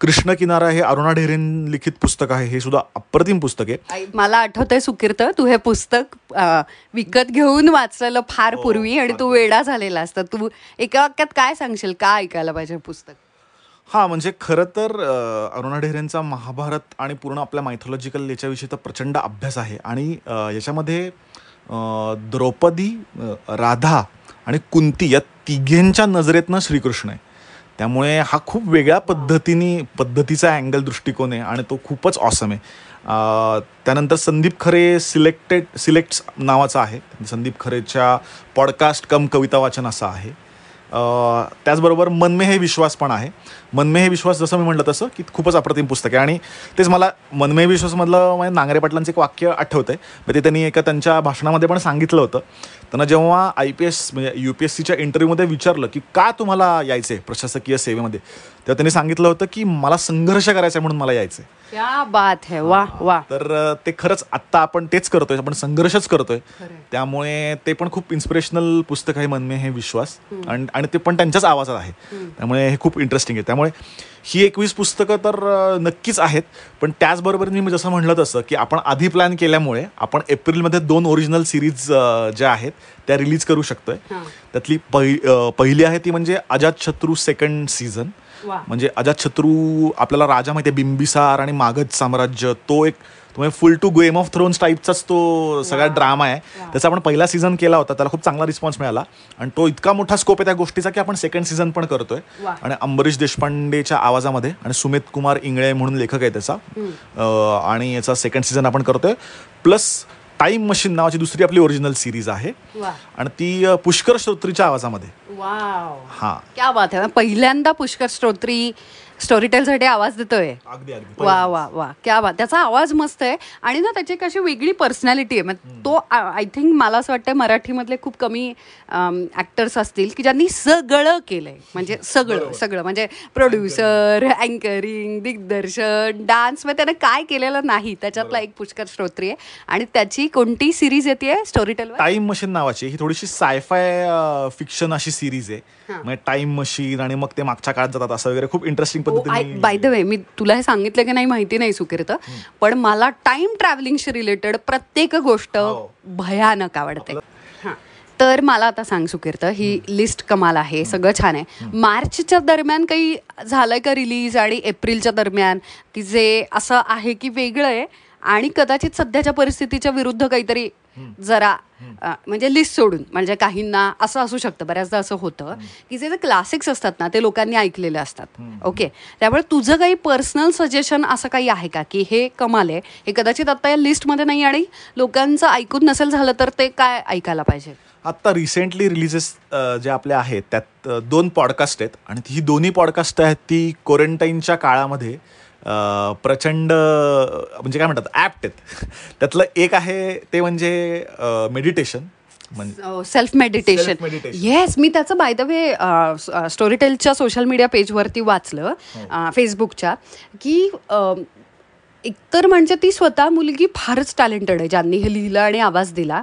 कृष्ण किनारा हे अरुणा ढेरेन लिखित पुस्तक आहे. हे सुद्धा अप्रतिम पुस्तक आहे. मला आठवतंय सुकीर्त तू हे पुस्तक विकत घेऊन वाचलेलं फार पूर्वी आणि तू वेडा झालेला असता. तू एका वाक्यात काय सांगशील? का ऐकायला पाहिजे हे पुस्तक? हा म्हणजे खरं तर अरुणा ढेरेंचा महाभारत आणि पूर्ण आपल्या मायथॉलॉजिकल याच्याविषयी तर प्रचंड अभ्यास आहे. आणि याच्यामध्ये द्रौपदी राधा आणि कुंती या तिघेंच्या नजरेतनं श्रीकृष्ण आहे. त्यामुळे हा खूप वेगळ्या पद्धतीने पद्धतीचा अँगल दृष्टिकोन आहे आणि तो खूपच ऑसम आहे. त्यानंतर संदीप खरे सिलेक्टेड सिलेक्ट्स नावाचा आहे. संदीप खरेच्या पॉडकास्ट कम कविता वाचन असं आहे. त्याचबरोबर मनमे हे विश्वास पण आहे. मनमे हे विश्वास जसं मी म्हटलं तसं की खूपच अप्रतिम पुस्तक आहे. आणि तेच मला मनमे विश्वासमधलं म्हणजे नांगरे पाटलांचं एक वाक्य आठवतं आहे मग ते त्यांनी एका त्यांच्या भाषणामध्ये पण सांगितलं होतं. त्यांना जेव्हा आय पी एस म्हणजे यू पी एस सीच्या इंटरव्ह्यूमध्ये विचारलं की का तुम्हाला यायचं आहे प्रशासकीय सेवेमध्ये? तेव्हा त्यांनी सांगितलं होतं की मला संघर्ष करायचा म्हणून मला यायचं क्या बात है. वा वा. तर ते खरंच आत्ता आपण तेच करतोय आपण संघर्षच करतोय. त्यामुळे ते पण खूप इन्स्पिरेशनल पुस्तक आहे मनमे हे विश्वास. आणि ते पण त्यांच्याच आवाजात आहे. त्यामुळे हे खूप इंटरेस्टिंग आहे. त्यामुळे ही एकवीस पुस्तकं तर नक्कीच आहेत. पण त्याचबरोबर मी जसं म्हटलं तसं की आपण आधी प्लॅन केल्यामुळे आपण एप्रिलमध्ये दोन ओरिजिनल सिरीज ज्या आहेत त्या रिलीज करू शकतोय. त्यातली पहिली आहे ती म्हणजे अजातशत्रू सेकंड सीझन. म्हणजे अजातशत्रू आपल्याला राजा माहिती बिंबिसार आणि मागध साम्राज्य तो एक तुम्ही full to game of thrones टाईपचाच तो सगळा ड्रामा आहे. त्याचा आपण पहिला सीझन केला होता त्याला खूप चांगला रिस्पॉन्स मिळाला. आणि तो इतका मोठा स्कोप आहे त्या गोष्टीचा की आपण सेकंड सीझन पण करतोय. आणि अंबरीश देशपांडेच्या आवाजामध्ये आणि सुमित कुमार इंगळे म्हणून लेखक आहे त्याचा. आणि याचा सेकंड सीझन आपण करतोय. प्लस टाइम मशीन नावाची दुसरी आपली ओरिजिनल सिरीज आहे. आणि ती पुष्कर श्रोत्रीच्या आवाजामध्ये. हा. क्या बात आहे. पहिल्यांदा पुष्कर स्तोत्री स्टोरीटेलसाठी आवाज देतोय. वा वा वा. क्या बात. त्याचा आवाज मस्त आहे. आणि ना त्याची एक अशी वेगळी पर्सनॅलिटी आहे. मग तो आय थिंक मला असं वाटतं मराठीमधले खूप कमी ऍक्टर्स असतील की ज्यांनी सगळं केलंय. म्हणजे सगळं सगळं. म्हणजे प्रोड्युसर अँकरिंग दिग्दर्शन डान्स मग त्याने काय केलेलं नाही. त्याच्यातला एक पुष्कर श्रोत्री आहे. आणि त्याची कोणती सिरीज येते स्टोरी टेलवर टाइम मशीन नावाची. ही थोडीशी सायफाय फिक्शन अशी सिरीज आहे. म्हणजे टाइम मशीन आणि मग ते मागच्या काळात जातात असं वगैरे खूप इंटरेस्टिंग पद्धतीने बाय द वे मी तुला हे सांगितलं की नाही माहिती नाही सुकिर्त पण मला टाइम ट्रॅव्हलिंगशी रिलेटेड प्रत्येक गोष्ट हो. भयानक आवडते. हां. तर मला आता सांग सुकिर्त ही लिस्ट कमाल आहे सगळं छान आहे. मार्चच्या दरम्यान काही झालंय का रिलीज आणि एप्रिलच्या दरम्यान? की जे असं आहे की वेगळं आहे आणि कदाचित सध्याच्या परिस्थितीच्या विरुद्ध काहीतरी जरा म्हणजे लिस्ट सोडून. म्हणजे काहींना असं असू शकतं बऱ्याचदा असं होतं की जे जे क्लासिक्स असतात ना ते लोकांनी ऐकलेले असतात. ओके? त्यामुळे तुझं काही पर्सनल सजेशन असं काही आहे का की हे कमाल आहे? हे कदाचित आता या लिस्टमध्ये नाही आणि लोकांचं ऐकून नसेल झालं तर ते काय ऐकायला पाहिजे? आता रिसेंटली रिलीजेस जे आपले आहेत त्यात दोन पॉडकास्ट आहेत आणि ही दोन्ही पॉडकास्ट आहेत ती क्वारंटाईनच्या काळामध्ये प्रचंड म्हणजे काय म्हणतात ॲप्ट आहेत. त्यातलं एक आहे ते म्हणजे मेडिटेशन सेल्फ मेडिटेशन. येस मी त्याचं बाय द वे स्टोरीटेलच्या सोशल मीडिया पेजवरती वाचलं फेसबुकच्या की अ, एकतर म्हणजे ती स्वतः मुलगी फारच टॅलेंटेड आहे ज्यांनी हे लिहिलं आणि आवाज दिला.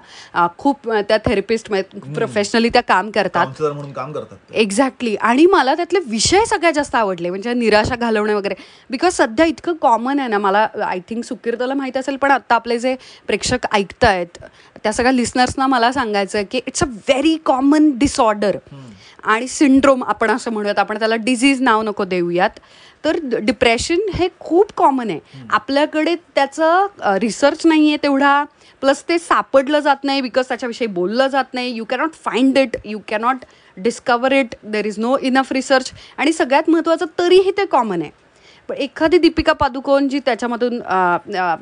खूप त्या थेरपिस्ट प्रोफेशनली त्या काम करतात. काम. एक्झॅक्टली. आणि मला त्यातले विषय सगळ्यात जास्त आवडले म्हणजे निराशा घालवणे वगैरे. बिकॉज सध्या इतकं कॉमन आहे ना मला आय थिंक सुकीर्तला माहीत असेल पण आत्ता आपले जे प्रेक्षक ऐकतायत त्या सगळ्या लिस्नर्सना मला सांगायचं आहे की it's a very common disorder आणि सिंड्रोम आपण असं म्हणूयात आपण त्याला डिझीज नाव नको देऊयात. तर डिप्रेशन हे खूप कॉमन आहे. आपल्याकडे त्याचं रिसर्च नाही आहे तेवढा. प्लस ते सापडलं जात नाही बिकॉज त्याच्याविषयी बोललं जात नाही. You cannot find it you cannot discover it there is no enough research आणि सगळ्यात महत्त्वाचं तरीही ते कॉमन आहे. पण एखादी दीपिका पादुकोण जी त्याच्यामधून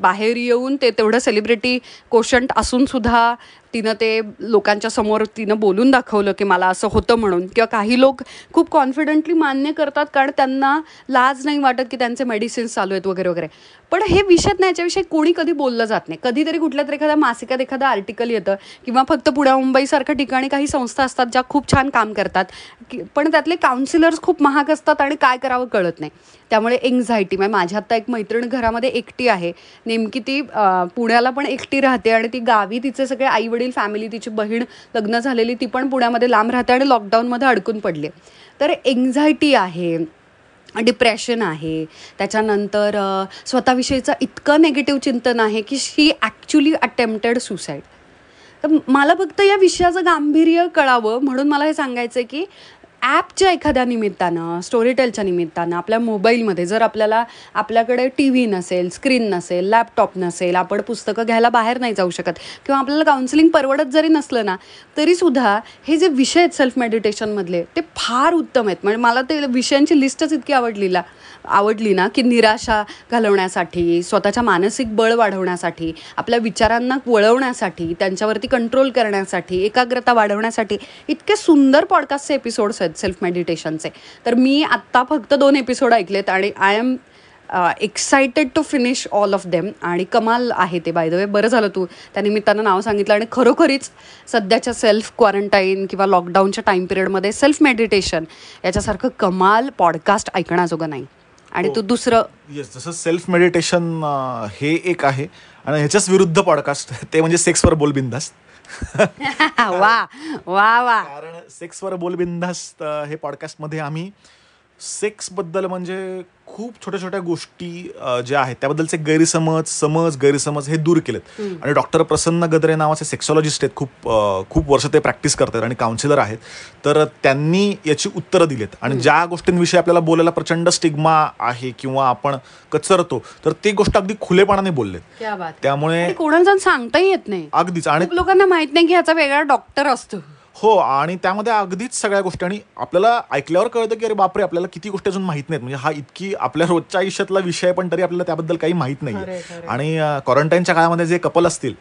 बाहेर येऊन ते तेवढं सेलिब्रिटी कोशंट असून सुद्धा तिनं ते लोकांच्या समोर तिनं बोलून दाखवलं की मला असं होतं म्हणून. किंवा काही लोक खूप कॉन्फिडंटली मान्य करतात कारण त्यांना लाज नाही वाटत की त्यांचे मेडिसिन्स चालू आहेत वगैरे वगैरे. पण हे विषयात नाही याच्याविषयी कोणी कधी बोललं जात नाही. कधीतरी कुठल्या तरी एखाद्या मासिकात एखादं आर्टिकल येतं किंवा फक्त पुण्या मुंबईसारख्या ठिकाणी काही संस्था असतात ज्या खूप छान काम करतात. की पण त्यातले काउन्सिलर्स खूप महाग असतात आणि काय करावं कळत नाही. त्यामुळे एन्झायटी म्हणजे माझ्या आता एक मैत्रीण घरामध्ये एकटी आहे. नेमकी ती पुण्याला पण एकटी राहते आणि ती गावी तिचे सगळे आई वडील फॅमिली तिची बहीण लग्न झालेली ती पण पुण्यामध्ये लांब राहते आणि लॉकडाऊनमध्ये अडकून पडली तर एन्झायटी आहे डिप्रेशन आहे त्याच्यानंतर स्वतःविषयीचं इतकं नेगेटिव्ह चिंतन आहे की शी ॲक्च्युली अटेम्प्टेड सुसाईड तर मला फक्त या विषयाचं गांभीर्य कळावं म्हणून मला हे सांगायचं आहे की ॲपच्या एखाद्या निमित्तानं स्टोरीटेलच्या निमित्तानं आपल्या मोबाईलमध्ये जर आपल्याला आपल्याकडे टी व्ही नसेल स्क्रीन नसेल लॅपटॉप नसेल आपण पुस्तकं घ्यायला बाहेर नाही जाऊ शकत किंवा आपल्याला काउन्सिलिंग परवडत जरी नसलं ना तरीसुद्धा हे जे विषय आहेत सेल्फ मेडिटेशनमधले ते फार उत्तम आहेत. म्हणजे मला ते विषयांची लिस्टच इतकी आवडलीला आवडली ना की निराशा घालवण्यासाठी स्वतःच्या मानसिक बळ वाढवण्यासाठी आपल्या विचारांना वळवण्यासाठी त्यांच्यावरती कंट्रोल करण्यासाठी एकाग्रता वाढवण्यासाठी इतके सुंदर पॉडकास्टचे एपिसोड्स आहेत. सेल्फ मेडिटेशनचे. तर मी आत्ता फक्त दोन एपिसोड ऐकलेत आणि I am excited to finish all of them आणि कमाल आहे ते बाय द वे बरं झालं तू. त्या निमित्तानं नाव सांगितलं आणि खरोखरीच सध्याच्या सेल्फ क्वारंटाईन किंवा लॉकडाऊनच्या टाईम पिरियडमध्ये सेल्फ मेडिटेशन याच्यासारखं कमाल पॉडकास्ट ऐकण्याजोगं नाही. आणि तू दुसरं येस जसं सेल्फ मेडिटेशन हे एक आहे. आणि ह्याच्याच विरुद्ध पॉडकास्ट ते म्हणजे सेक्सवर बोल बिंदास्त वा वा वा. कारण सेक्सवर बोलबिंदास्त हे पॉडकास्टमध्ये आम्ही सेक्सबद्दल म्हणजे खूप छोट्या छोट्या गोष्टी ज्या आहेत त्याबद्दलचे गैरसमज समज गैरसमज हे दूर केलेत. आणि डॉक्टर प्रसन्न गद्रे नावाचे सेक्सॉलॉजिस्ट आहेत खूप खूप वर्ष ते प्रॅक्टिस करतात आणि काउन्सिलर आहेत. तर त्यांनी याची उत्तरं दिलेत. आणि ज्या गोष्टींविषयी आपल्याला बोलायला प्रचंड स्टिग्मा आहे किंवा आपण कचरतो तर ते गोष्ट अगदी खुलेपणाने बोललेत. त्यामुळे कोणाला सांगताही येत नाही. अगदीच. आणि लोकांना माहीत नाही की ह्याचा वेगळा डॉक्टर असतो. हो आणि त्यामध्ये अगदीच सगळ्या गोष्टी आणि आपल्याला ऐकल्यावर कळतं की अरे बापरे आपल्याला किती गोष्टी अजून माहीत नाहीत. म्हणजे हा इतकी आपल्या रोजच्या आयुष्यातला विषय पण तरी आपल्याला त्याबद्दल काही माहीत नाही. आणि क्वारंटाईनच्या काळामध्ये जे कपल असतील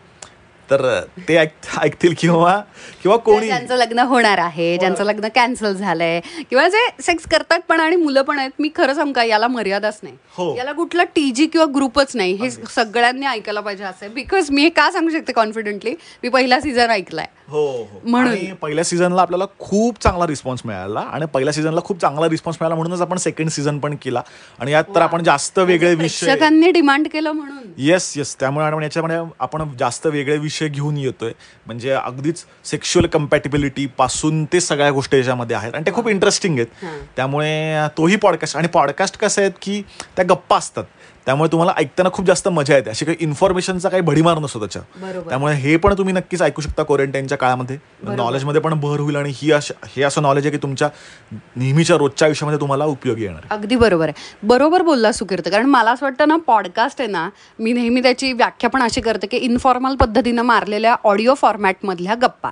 तर ते ऐक ऐकतील किंवा किंवा कोणी ज्यांचं लग्न होणार आहे ज्यांचं लग्न कॅन्सल झालंय किंवा जे सेक्स करतात पण आणि मुलं पण आहेत मी खरं सांगू का याला मर्यादाच हो. नाही याला कुठला टीजी किंवा ग्रुपच नाही हे सगळ्यांनी ऐकायला पाहिजे असं बिकॉज मी हे का सांगू शकते कॉन्फिडेंटली मी पहिला सीझन ऐकलाय. हो हो म्हणून. आणि पहिल्या सीझनला आपल्याला खूप चांगला रिस्पॉन्स मिळाला आणि पहिल्या सीझनला खूप चांगला रिस्पॉन्स मिळाला म्हणूनच आपण सेकंड सीझन पण केला. आणि यात तर आपण जास्त वेगळे विषय डिमांड केलं म्हणून. येस येस त्यामुळे याच्यामध्ये आपण जास्त वेगळे विषय घेऊन येतोय. म्हणजे अगदीच सेक्शुअल कम्पॅटिबिलिटी पासून ते सगळ्या गोष्टी याच्यामध्ये आहेत. आणि ते खूप इंटरेस्टिंग आहेत. त्यामुळे तोही पॉडकास्ट आणि पॉडकास्ट कसं आहेत की त्या गप्पा असतात. त्यामुळे तुम्हाला ऐकताना खूप जास्त मजा येते. अशी काही इन्फॉर्मेशनचा काही भडीमार नसतो त्याच्या. त्यामुळे हे पण तुम्ही नक्कीच ऐकू शकता क्वारंटाईनच्या काळामध्ये. नॉलेजमध्ये पण भर होईल आणि ही हे असं नॉलेज आहे की तुमच्या नेहमीच्या रोजच्या आयुष्यामध्ये तुम्हाला उपयोगी येणार. अगदी बरोबर आहे. बरोबर बोलला सुकीर्त कारण मला असं वाटतं ना पॉडकास्ट आहे ना मी नेहमी त्याची व्याख्या पण अशी करते की इन्फॉर्मल पद्धतीनं मारलेल्या ऑडिओ फॉर्मॅटमधल्या गप्पा.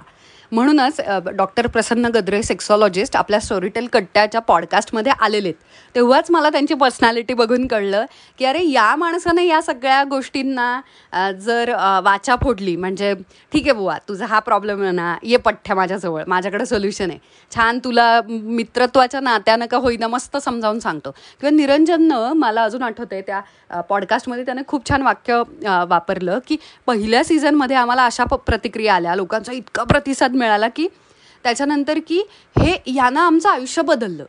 म्हणूनच डॉक्टर प्रसन्न गद्रे सेक्सॉलॉजिस्ट आपल्या स्टोरीटेल कट्ट्याच्या पॉडकास्टमध्ये आलेले आहेत तेव्हाच मला त्यांची पर्सनॅलिटी बघून कळलं की अरे या माणसानं या सगळ्या गोष्टींना जर वाचा फोडली म्हणजे ठीक आहे बुवा तुझा हा प्रॉब्लेम आहे ना ये पठ्ठ्या माझ्याजवळ माझ्याकडे सोल्युशन आहे. छान तुला मित्रत्वाच्या नात्यानं का होईना मस्त समजावून सांगतो. किंवा निरंजननं मला अजून आठवतंय त्या पॉडकास्टमध्ये त्याने खूप छान वाक्य वापरलं की पहिल्या सीझनमध्ये आम्हाला अशा प- प्रतिक्रिया आल्या. लोकांचा इतका प्रतिसाद मिळाला की त्याच्यानंतर की हे यानं आमचं आयुष्य बदललं.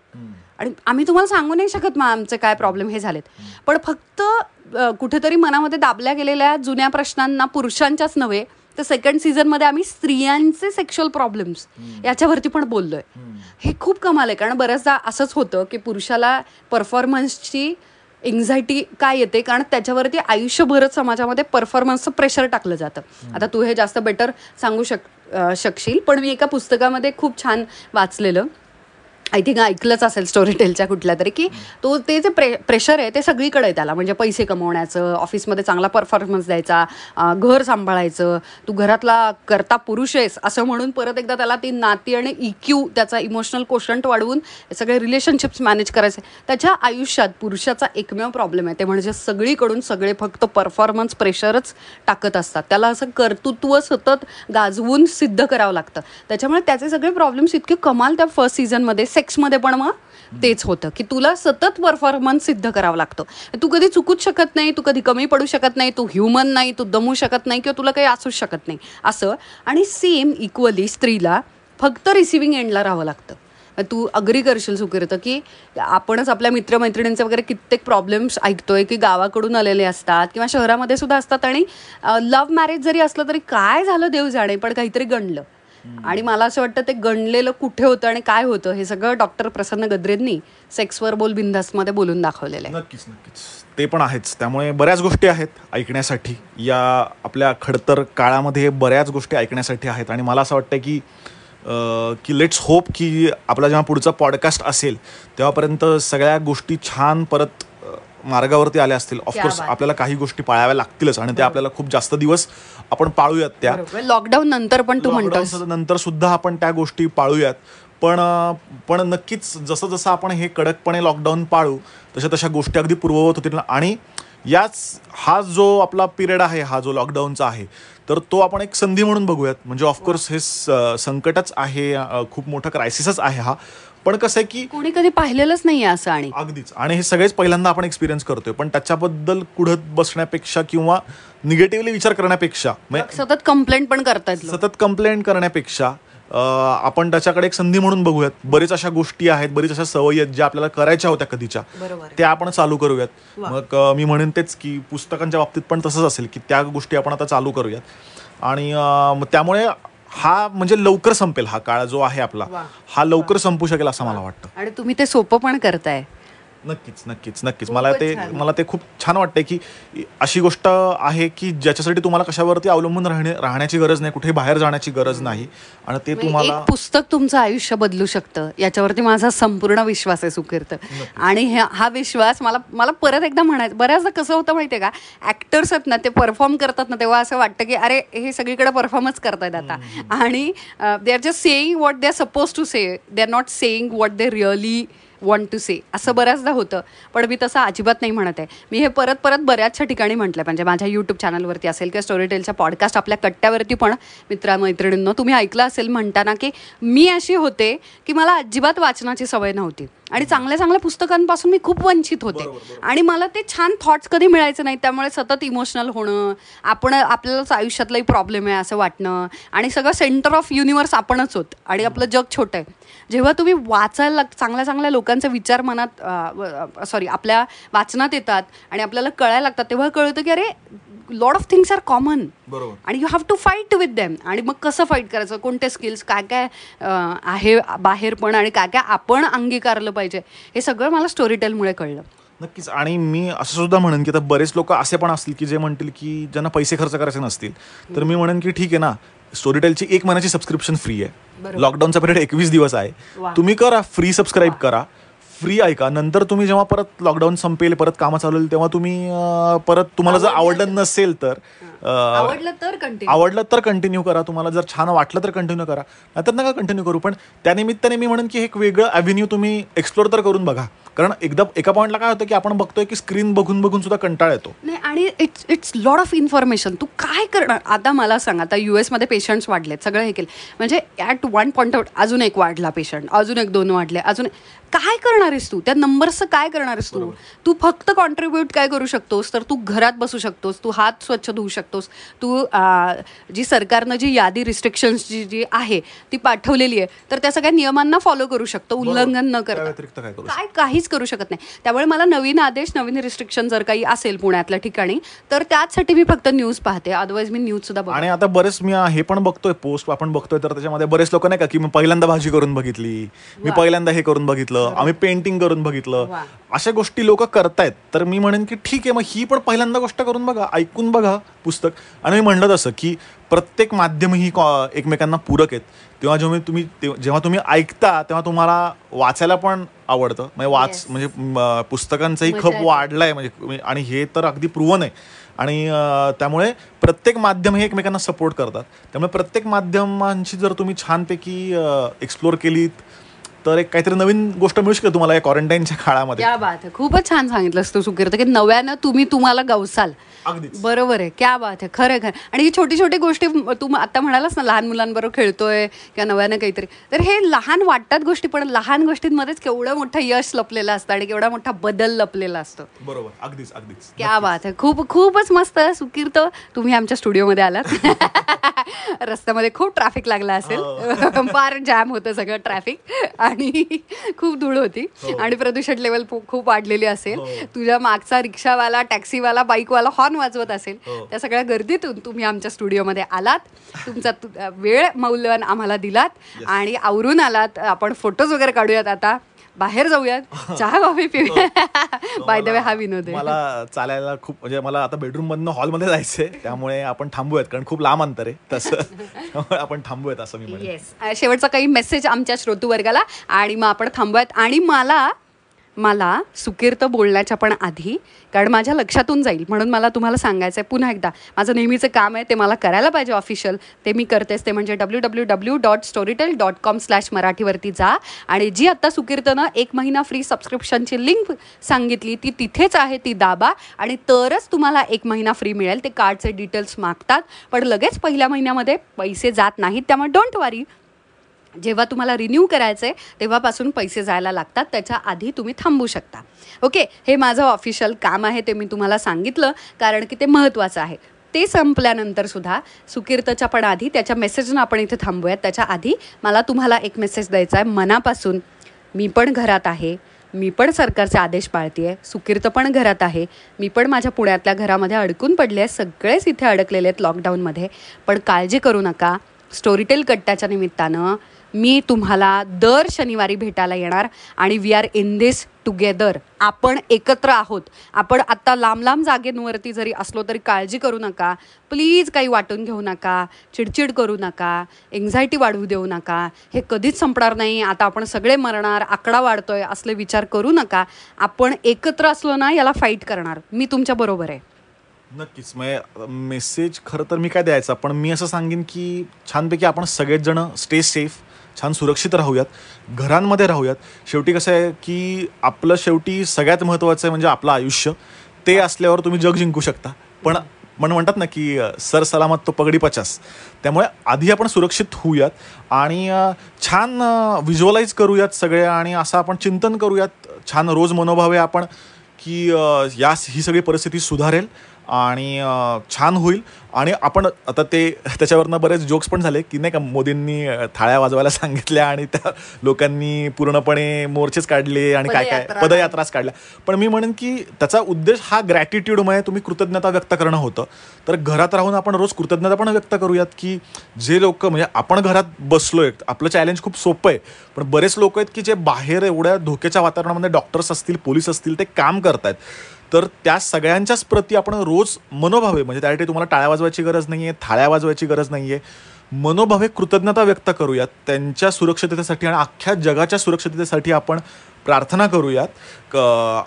आणि आम्ही तुम्हाला सांगू नाही शकत मग आमचे काय प्रॉब्लेम हे झालेत. पण फक्त कुठेतरी मनामध्ये दाबल्या गेलेल्या जुन्या प्रश्नांना पुरुषांच्याच नव्हे तर सेकंड सीझनमध्ये आम्ही स्त्रियांचे सेक्शुअल प्रॉब्लेम्स याच्यावरती पण बोललोय. हे खूप कमाल आहे कारण बऱ्याचदा असंच होतं की पुरुषाला परफॉर्मन्सची एन्झायटी काय येते कारण त्याच्यावरती आयुष्यभरच समाजामध्ये परफॉर्मन्सचं प्रेशर टाकलं जातं. आता तू हे जास्त बेटर सांगू शक शकशील. पण मी एका पुस्तकामध्ये खूप छान वाचलेलं. आय थिंक ऐकलंच असेल स्टोरी टेलच्या कुठल्या तरी की तो ते जे प्रे प्रेशर आहे ते सगळीकडे आहे त्याला. म्हणजे पैसे कमवण्याचं ऑफिसमध्ये चांगला परफॉर्मन्स द्यायचा घर सांभाळायचं तू घरातला करता पुरुष आहेस असं म्हणून परत एकदा त्याला ती नाती आणि इक्यू त्याचा इमोशनल कोशंट वाढवून सगळे रिलेशनशिप्स मॅनेज करायचे. त्याच्या आयुष्यात पुरुषाचा एकमेव प्रॉब्लेम आहे. ते म्हणजे सगळीकडून सगळे फक्त परफॉर्मन्स प्रेशरच टाकत असतात. त्याला असं कर्तृत्व सतत गाजवून सिद्ध करावं लागतं. त्याच्यामुळे त्याचे सगळे प्रॉब्लेम्स इतके कमाल त्या फर्स्ट सीझनमध्ये सेक्समध्ये पण मग तेच होतं की तुला सतत परफॉर्मन्स सिद्ध करावा लागतो. तू कधी चुकूच शकत नाही तू कधी कमी पडू शकत नाही तू ह्युमन नाही तू दमू शकत नाही किंवा तुला काही असूच शकत नाही. असं आणि सेम इक्वली स्त्रीला फक्त रिसिव्हिंग एंडला राहावं लागतं. तू अग्री करशील सुकिरतं की आपणच आपल्या मित्रमैत्रिणींचे वगैरे कित्येक प्रॉब्लेम्स ऐकतोय की गावाकडून आलेले असतात किंवा शहरामध्ये सुद्धा असतात आणि लव्ह मॅरेज जरी असलं तरी काय झालं देव जाणे पण काहीतरी गणलं आणि मला असं वाटतं ते गणलेलं कुठे होतं आणि काय होतं हे सगळं डॉक्टर प्रसन्न गद्रेंनी सेक्सवर बोल बिंदासमध्ये बोलून दाखवलेलं आहे. नक्कीच नक्कीच. ते पण आहेच. त्यामुळे बऱ्याच गोष्टी आहेत ऐकण्यासाठी. या आपल्या खडतर काळामध्ये बऱ्याच गोष्टी ऐकण्यासाठी आहेत. आणि मला असं वाटतं की की लेट्स होप की आपला जेव्हा पुढचा पॉडकास्ट असेल तेव्हापर्यंत सगळ्या गोष्टी छान परत मार्गावरती आल्या असतील. ऑफकोर्स. आपल्याला काही गोष्टी पाळाव्या लागतीलच आणि त्या आपल्याला खूप जास्त दिवस आपण पाळूयात त्या. लॉकडाऊन नंतर पण तू लॉकडाऊनच्या नंतर सुद्धा आपण त्या गोष्टी पाळूयात. पण पण नक्कीच जसं जसं आपण हे कडकपणे लॉकडाऊन पाळू तशा तशा गोष्टी अगदी पूर्ववत होतील. आणि याच हा जो आपला पिरियड आहे हा जो लॉकडाऊनचा आहे तर तो आपण एक संधी म्हणून बघूयात. म्हणजे ऑफकोर्स हे संकटच आहे खूप मोठं क्रायसिसच आहे हा. पण कसं आहे की कोणी कधी पाहिलेलंच नाहीये असं आणि. अगदीच. आणि हे सगळेच पहिल्यांदा आपण एक्सपिरियन्स करतोय. पण त्याच्याबद्दल कुढत बसण्यापेक्षा किंवा निगेटिव्हली विचार करण्यापेक्षा म्हणजे सतत कंप्लेंट पण करतायत लोक. सतत कंप्लेंट करण्यापेक्षा आपण त्याच्याकडे एक संधी म्हणून बघूयात. बरेच अशा गोष्टी आहेत बरीच अशा सवयी आहेत ज्या आपल्याला करायच्या होत्या कधीच्या. त्या आपण चालू करूयात. मग मी म्हणेन तेच की पुस्तकांच्या बाबतीत पण तसंच असेल की त्या गोष्टी आपण आता चालू करूयात. आणि त्यामुळे हा म्हणजे लवकर संपेल हा काळ जो आहे आपला वा. हा लवकर संपू शकेल असं मला वाटतं आणि तुम्ही ते सोपं पण करताय नक्कीच नक्कीच नक्कीच. मला ते. मला ते खूप छान वाटते की अशी गोष्ट आहे की ज्याच्यासाठी तुम्हाला कशावरती अवलंबून राहणे राहण्याची गरज नाही कुठे बाहेर जाण्याची गरज नाही. आणि ते म्हणजे तुम्हाला एक पुस्तक तुमचं आयुष्य बदलू शकतं. याच्यावरती माझा संपूर्ण विश्वास आहे सुकीर्त आणि हे- हा विश्वास मला मला परत एकदा म्हणायचं बऱ्याचदा कसं होतं माहितीये का? ऍक्टर्स आहेत ना ते परफॉर्म करतात ना तेव्हा असं वाटतं की अरे हे सगळीकडे परफॉर्मच करतायत आता. आणि they are just saying what they are suppose to say they are not saying what they really want to say असं बऱ्याचदा होतं. पण मी तसं अजिबात नाही म्हणत आहे. मी हे परत परत बऱ्याचशा ठिकाणी म्हटलं म्हणजे माझ्या यूट्यूब चॅनलवरती असेल किंवा स्टोरी टेलच्या पॉडकास्ट आपल्या कट्ट्यावरती पण मित्रामैत्रिणींनो तुम्ही ऐकलं असेल म्हणताना की मी अशी होते की मला अजिबात वाचनाची सवय नव्हती. आणि चांगल्या चांगल्या पुस्तकांपासून मी खूप वंचित होते. आणि मला ते छान थॉट्स कधी मिळायचे नाही त्यामुळे सतत इमोशनल होणं आपण आपल्यालाच आयुष्यातलाही प्रॉब्लेम आहे असं वाटणं आणि सगळं सेंटर ऑफ युनिवर्स आपणच होत. आणि आपलं जग छोटं आहे. जेव्हा तुम्ही वाचायला लाग चांगल्या चांगल्या लोकांचे विचार मनात सॉरी आपल्या वाचनात येतात आणि आपल्याला कळायला लागतात तेव्हा कळतं की अरे lot of things are common बरोबर. आणि you have to fight with them आणि मग कसं फाईट करायचं? कोणते स्किल्स काय काय आहे बाहेर पण आणि काय काय आपण अंगीकारलं पाहिजे? हे सगळं मला स्टोरी टेलमुळे कळलं. नक्कीच. आणि मी असं सुद्धा म्हणेन की आता बरेच लोक असे पण असतील की जे म्हणतील की ज्यांना पैसे खर्च करायचे नसतील. तर मी म्हणेन की ठीक आहे ना स्टोरीटेलची एक महिन्याची सबस्क्रिप्शन फ्री आहे. लॉकडाऊनचा पिरियड एकवीस दिवस आहे. तुम्ही करा फ्री सबस्क्राईब करा. फ्री ऐका नंतर तुम्ही जेव्हा परत लॉकडाऊन संपेल परत कामं चालू होईल तेव्हा तुम्ही परत तुम्हाला जर आवडलं नसेल तर आवडलं तर कंटिन्यू आवडलं तर कंटिन्यू करा. तुम्हाला जर छान वाटलं तर कंटिन्यू करा. नाहीतर नका कंटिन्यू करू. पण त्यानिमित्ताने मी म्हणेन की एक वेगळं अव्हेन्यू तुम्ही एक्सप्लोर तर करून बघा. कारण एकदा एका पॉईंटला काय होतं की आपण बघतोय की स्क्रीन बघून बघून सुद्धा कंटाळ येतो. नाही आणि it's it's lot of information तू काय करणार? आता मला सांग आता यू एसमध्ये पेशंट्स वाढलेत सगळं हे केलं. म्हणजे ॲट वन पॉईंट आउट अजून एक वाढला पेशंट अजून एक दोन वाढले अजून काय करणार आहेस तू? त्या नंबर्सचं काय करणार आहेस तू? तू फक्त कॉन्ट्रीब्यूट काय करू शकतोस? तर तू घरात बसू शकतोस तू हात स्वच्छ धुवू शकतोस तू जी सरकारनं जी यादी रिस्ट्रिक्शन्स जी जी आहे ती पाठवलेली आहे तर त्या सगळ्या नियमांना फॉलो करू शकतो उल्लंघन न करता. काय काहीच करू शकत नाही. त्यामुळे मला नवीन आदेश नवीन रिस्ट्रिक्शन जर काही असेल पुण्यातल्या ठिकाणी तर त्याचसाठी मी फक्त न्यूज पाहते. अदरवाईज मी न्यूज सुद्धा आणि आता बरेच मी हे पण बघतोय पोस्ट आपण बघतोय तर त्याच्यामध्ये बरेच लोक नाही का की मी पहिल्यांदा भाजी करून बघितली मी पहिल्यांदा हे करून बघितलं बघितलं आम्ही पेंटिंग करून बघितलं. अशा गोष्टी लोक करतायत. तर मी म्हणेन की ठीक आहे मग ही पण पहिल्यांदा गोष्ट करून बघा ऐकून बघा पुस्तक. आणि मी म्हणलं तसं की प्रत्येक माध्यम ही एकमेकांना पूरक आहेत. तेव्हा जेव्हा मी- तुम्ही जेव्हा तुम्ही ऐकता तेव्हा तुम्हाला वाचायला पण आवडतं. म्हणजे वाच. म्हणजे पुस्तकांचाही खप. वाढलाय. म्हणजे आणि हे तर अगदी प्रुवन आहे. आणि त्यामुळे प्रत्येक माध्यम हे एकमेकांना सपोर्ट करतात. त्यामुळे प्रत्येक माध्यमांची जर तुम्ही छानपैकी एक्सप्लोर केलीत तर एक काहीतरी नवीन गोष्ट मिळू शकते तुम्हाला या क्वारंटाईनच्या काळामध्ये. खूपच छान सांगितलंस तू सुकीर्त की नव्यानं तुम्ही तुम्हाला गवसाल. अगदीच. बरोबर आहे. क्या बात आहे. खरं खरं. आणि ही छोटी छोटी गोष्टी तू आता म्हणालास ना लहान मुलांबरोबर खेळतोय किंवा नव्यानं काहीतरी. तर हे लहान वाटतात गोष्टी पण लहान गोष्टींमध्येच केवढं मोठं यश लपलेलं असतं आणि केवढा मोठा बदल लपलेला असतो. बरोबर. अगदीच अगदीच. क्या बात आहे. खूप खूपच मस्त सुकीर्त. तुम्ही आमच्या स्टुडिओमध्ये आलात. रस्त्यामध्ये खूप ट्रॅफिक लागला असेल. फार जॅम होतं सगळं ट्रॅफिक आणि खूप धूळ होती. आणि प्रदूषण लेवल खूप वाढलेली असेल. हो. तुझ्या मागचा रिक्षावाला टॅक्सीवाला बाईकवाला हॉर्न वाजवत असेल. हो. त्या सगळ्या गर्दीतून तुम्ही आमच्या स्टुडिओमध्ये आलात. तुमचा वेळ मौल्यवान आम्हाला दिलात. आणि आवरून आलात. आपण फोटोज वगैरे काढूयात आता. बाहेर जाऊयात. चहा कॉफी पिऊया. बाय द वे हा विनोद आहे. मला चालायला खूप म्हणजे मला आता बेडरूम मधनं हॉलमध्ये जायचंय. त्यामुळे आपण थांबूयात कारण खूप लांब अंतर आहे तसं. आपण थांबूयात असं मी शेवटचा काही मेसेज आमच्या श्रोतू वर्गाला आणि मग आपण थांबूयात. आणि मला मला सुकीर्त बोलण्याच्या पण आधी कारण माझ्या लक्षातून जाईल. म्हणून मला तुम्हाला सांगायचं आहे पुन्हा एकदा माझं नेहमीचं काम आहे ते मला करायला पाहिजे ऑफिशियल ते मी करतेच ते म्हणजे W W W dot Storytel dot com slash मराठीवरती जा. आणि जी आत्ता सुकीर्तनं एक महिना फ्री सबस्क्रिप्शनची लिंक सांगितली ती तिथेच आहे ती दाबा. आणि तरच तुम्हाला एक महिना फ्री मिळेल. ते कार्डचे डिटेल्स मागतात. पण लगेच पहिल्या महिन्यामध्ये पैसे जात नाहीत त्यामुळे डोंट वारी जेव्हा तुम्हाला रिन्यू करायचं आहे तेव्हापासून पैसे जायला लागतात. त्याच्या आधी तुम्ही थांबू शकता. ओके हे माझं ऑफिशियल काम आहे ते मी तुम्हाला सांगितलं कारण की ते महत्त्वाचं आहे. ते संपल्यानंतर सुद्धा सुकीर्तच्या पण आधी त्याच्या मेसेजनं आपण इथे थांबूयात. त्याच्या आधी मला तुम्हाला एक मेसेज द्यायचा आहे. मनापासून मी पण घरात आहे. मी पण सरकारचे आदेश पाळते सुकीर्त पण घरात आहे. मी पण माझ्या पुण्यातल्या घरामध्ये अडकून पडले आहे सगळेच इथे अडकलेले आहेत लॉकडाऊनमध्ये पण काळजी करू नका. स्टोरीटेल कट्ट्याच्या निमित्तानं मी तुम्हाला दर शनिवारी भेटायला येणार आणि we are in this together आपण एकत्र आहोत. आपण आत्ता लांब लांब जागेंवरती जरी असलो तरी काळजी करू नका. प्लीज काही वाटून घेऊ नका. चिडचिड करू नका. एन्झायटी वाढवू देऊ नका. हे कधीच संपणार नाही. आता आपण सगळे मरणार आकडा वाढतोय असले विचार करू नका. आपण एकत्र असलो ना याला फाईट करणार. मी तुमच्या बरोबर आहे. नक्कीच. म्हणजे मेसेज खरं तर मी काय द्यायचा? पण मी असं सांगेन की छानपैकी आपण सगळेच जण स्टे सेफ छान सुरक्षित राहूयात घरांमध्ये राहूयात. शेवटी कसं आहे की आपलं शेवटी सगळ्यात महत्त्वाचं आहे म्हणजे आपलं आयुष्य. ते असल्यावर तुम्ही जग जिंकू शकता. पण पण म्हणतात ना की सर सलामत तो पगडी पचास. त्यामुळे आधी आपण सुरक्षित होऊयात आणि छान व्हिज्युअलाइज करूयात सगळे आणि असं आपण चिंतन करूयात. छान रोज मनोभावे आपण की या ही सगळी परिस्थिती सुधारेल. आणि छान होईल. आणि आपण आता ते त्याच्यावरनं बरेच जोक्स पण झाले की नाही का मोदींनी थाळ्या वाजवायला सांगितल्या आणि त्या लोकांनी पूर्णपणे मोर्चेच काढले आणि काय काय पदयात्रा. पदयात्राच काढल्या. पण मी म्हणेन की त्याचा उद्देश हा ग्रॅटिट्यूडमुळे तुम्ही कृतज्ञता व्यक्त करणं होतं. तर घरात राहून आपण रोज कृतज्ञता पण व्यक्त करूयात की जे लोक म्हणजे आपण घरात बसलोय आपलं चॅलेंज खूप सोपं आहे. पण बरेच लोक आहेत की जे बाहेर एवढ्या धोक्याच्या वातावरणामध्ये डॉक्टर्स असतील पोलीस असतील ते काम करतायत. तर त्या सगळ्यांच्याच प्रती आपण रोज मनोभावे म्हणजे त्यासाठी तुम्हाला टाळ्या वाजवायची गरज नाही आहे थाळ्या वाजवायची गरज नाही आहे मनोभावे कृतज्ञता व्यक्त करूयात. त्यांच्या सुरक्षिततेसाठी आणि अख्ख्या जगाच्या सुरक्षिततेसाठी आपण प्रार्थना करूयात.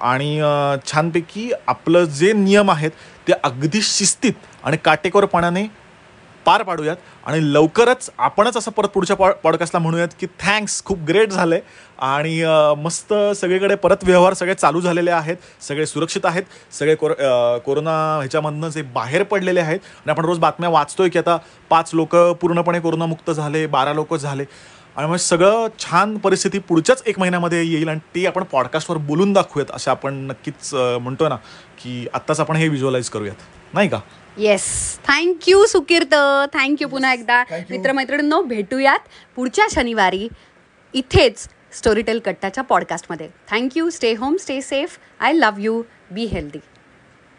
आणि छानपैकी आपलं जे नियम आहेत ते अगदी शिस्तीत आणि काटेकोरपणाने पार पाडूयात. आणि लवकरच आपणच असं परत पुढच्या पॉ पॉडकास्टला म्हणूयात की थँक्स खूप ग्रेट झालंय. आणि मस्त सगळीकडे परत व्यवहार सगळे चालू झालेले आहेत. सगळे सुरक्षित आहेत. सगळे कोर कोरोना ह्याच्यामधनं जे बाहेर पडलेले आहेत. आणि आपण रोज बातम्या वाचतोय की आता पाच लोक पूर्णपणे कोरोनामुक्त झाले बारा लोक झाले. आणि मग सगळं छान परिस्थिती पुढच्याच एक महिन्यामध्ये येईल आणि ती आपण पॉडकास्टवर बोलून दाखवूयात असं आपण नक्कीच म्हणतो म्हणतोय ना की आत्ताच आपण हे व्हिज्युअलाइज करूयात. नाही का? येस थँक्यू सुकीर्त थँक्यू पुन्हा एकदा. मित्रमैत्रिणींनो भेटूयात पुढच्या शनिवारी इथेच स्टोरीटेल कट्टाच्या पॉडकास्टमध्ये thank you stay home stay safe I love you be healthy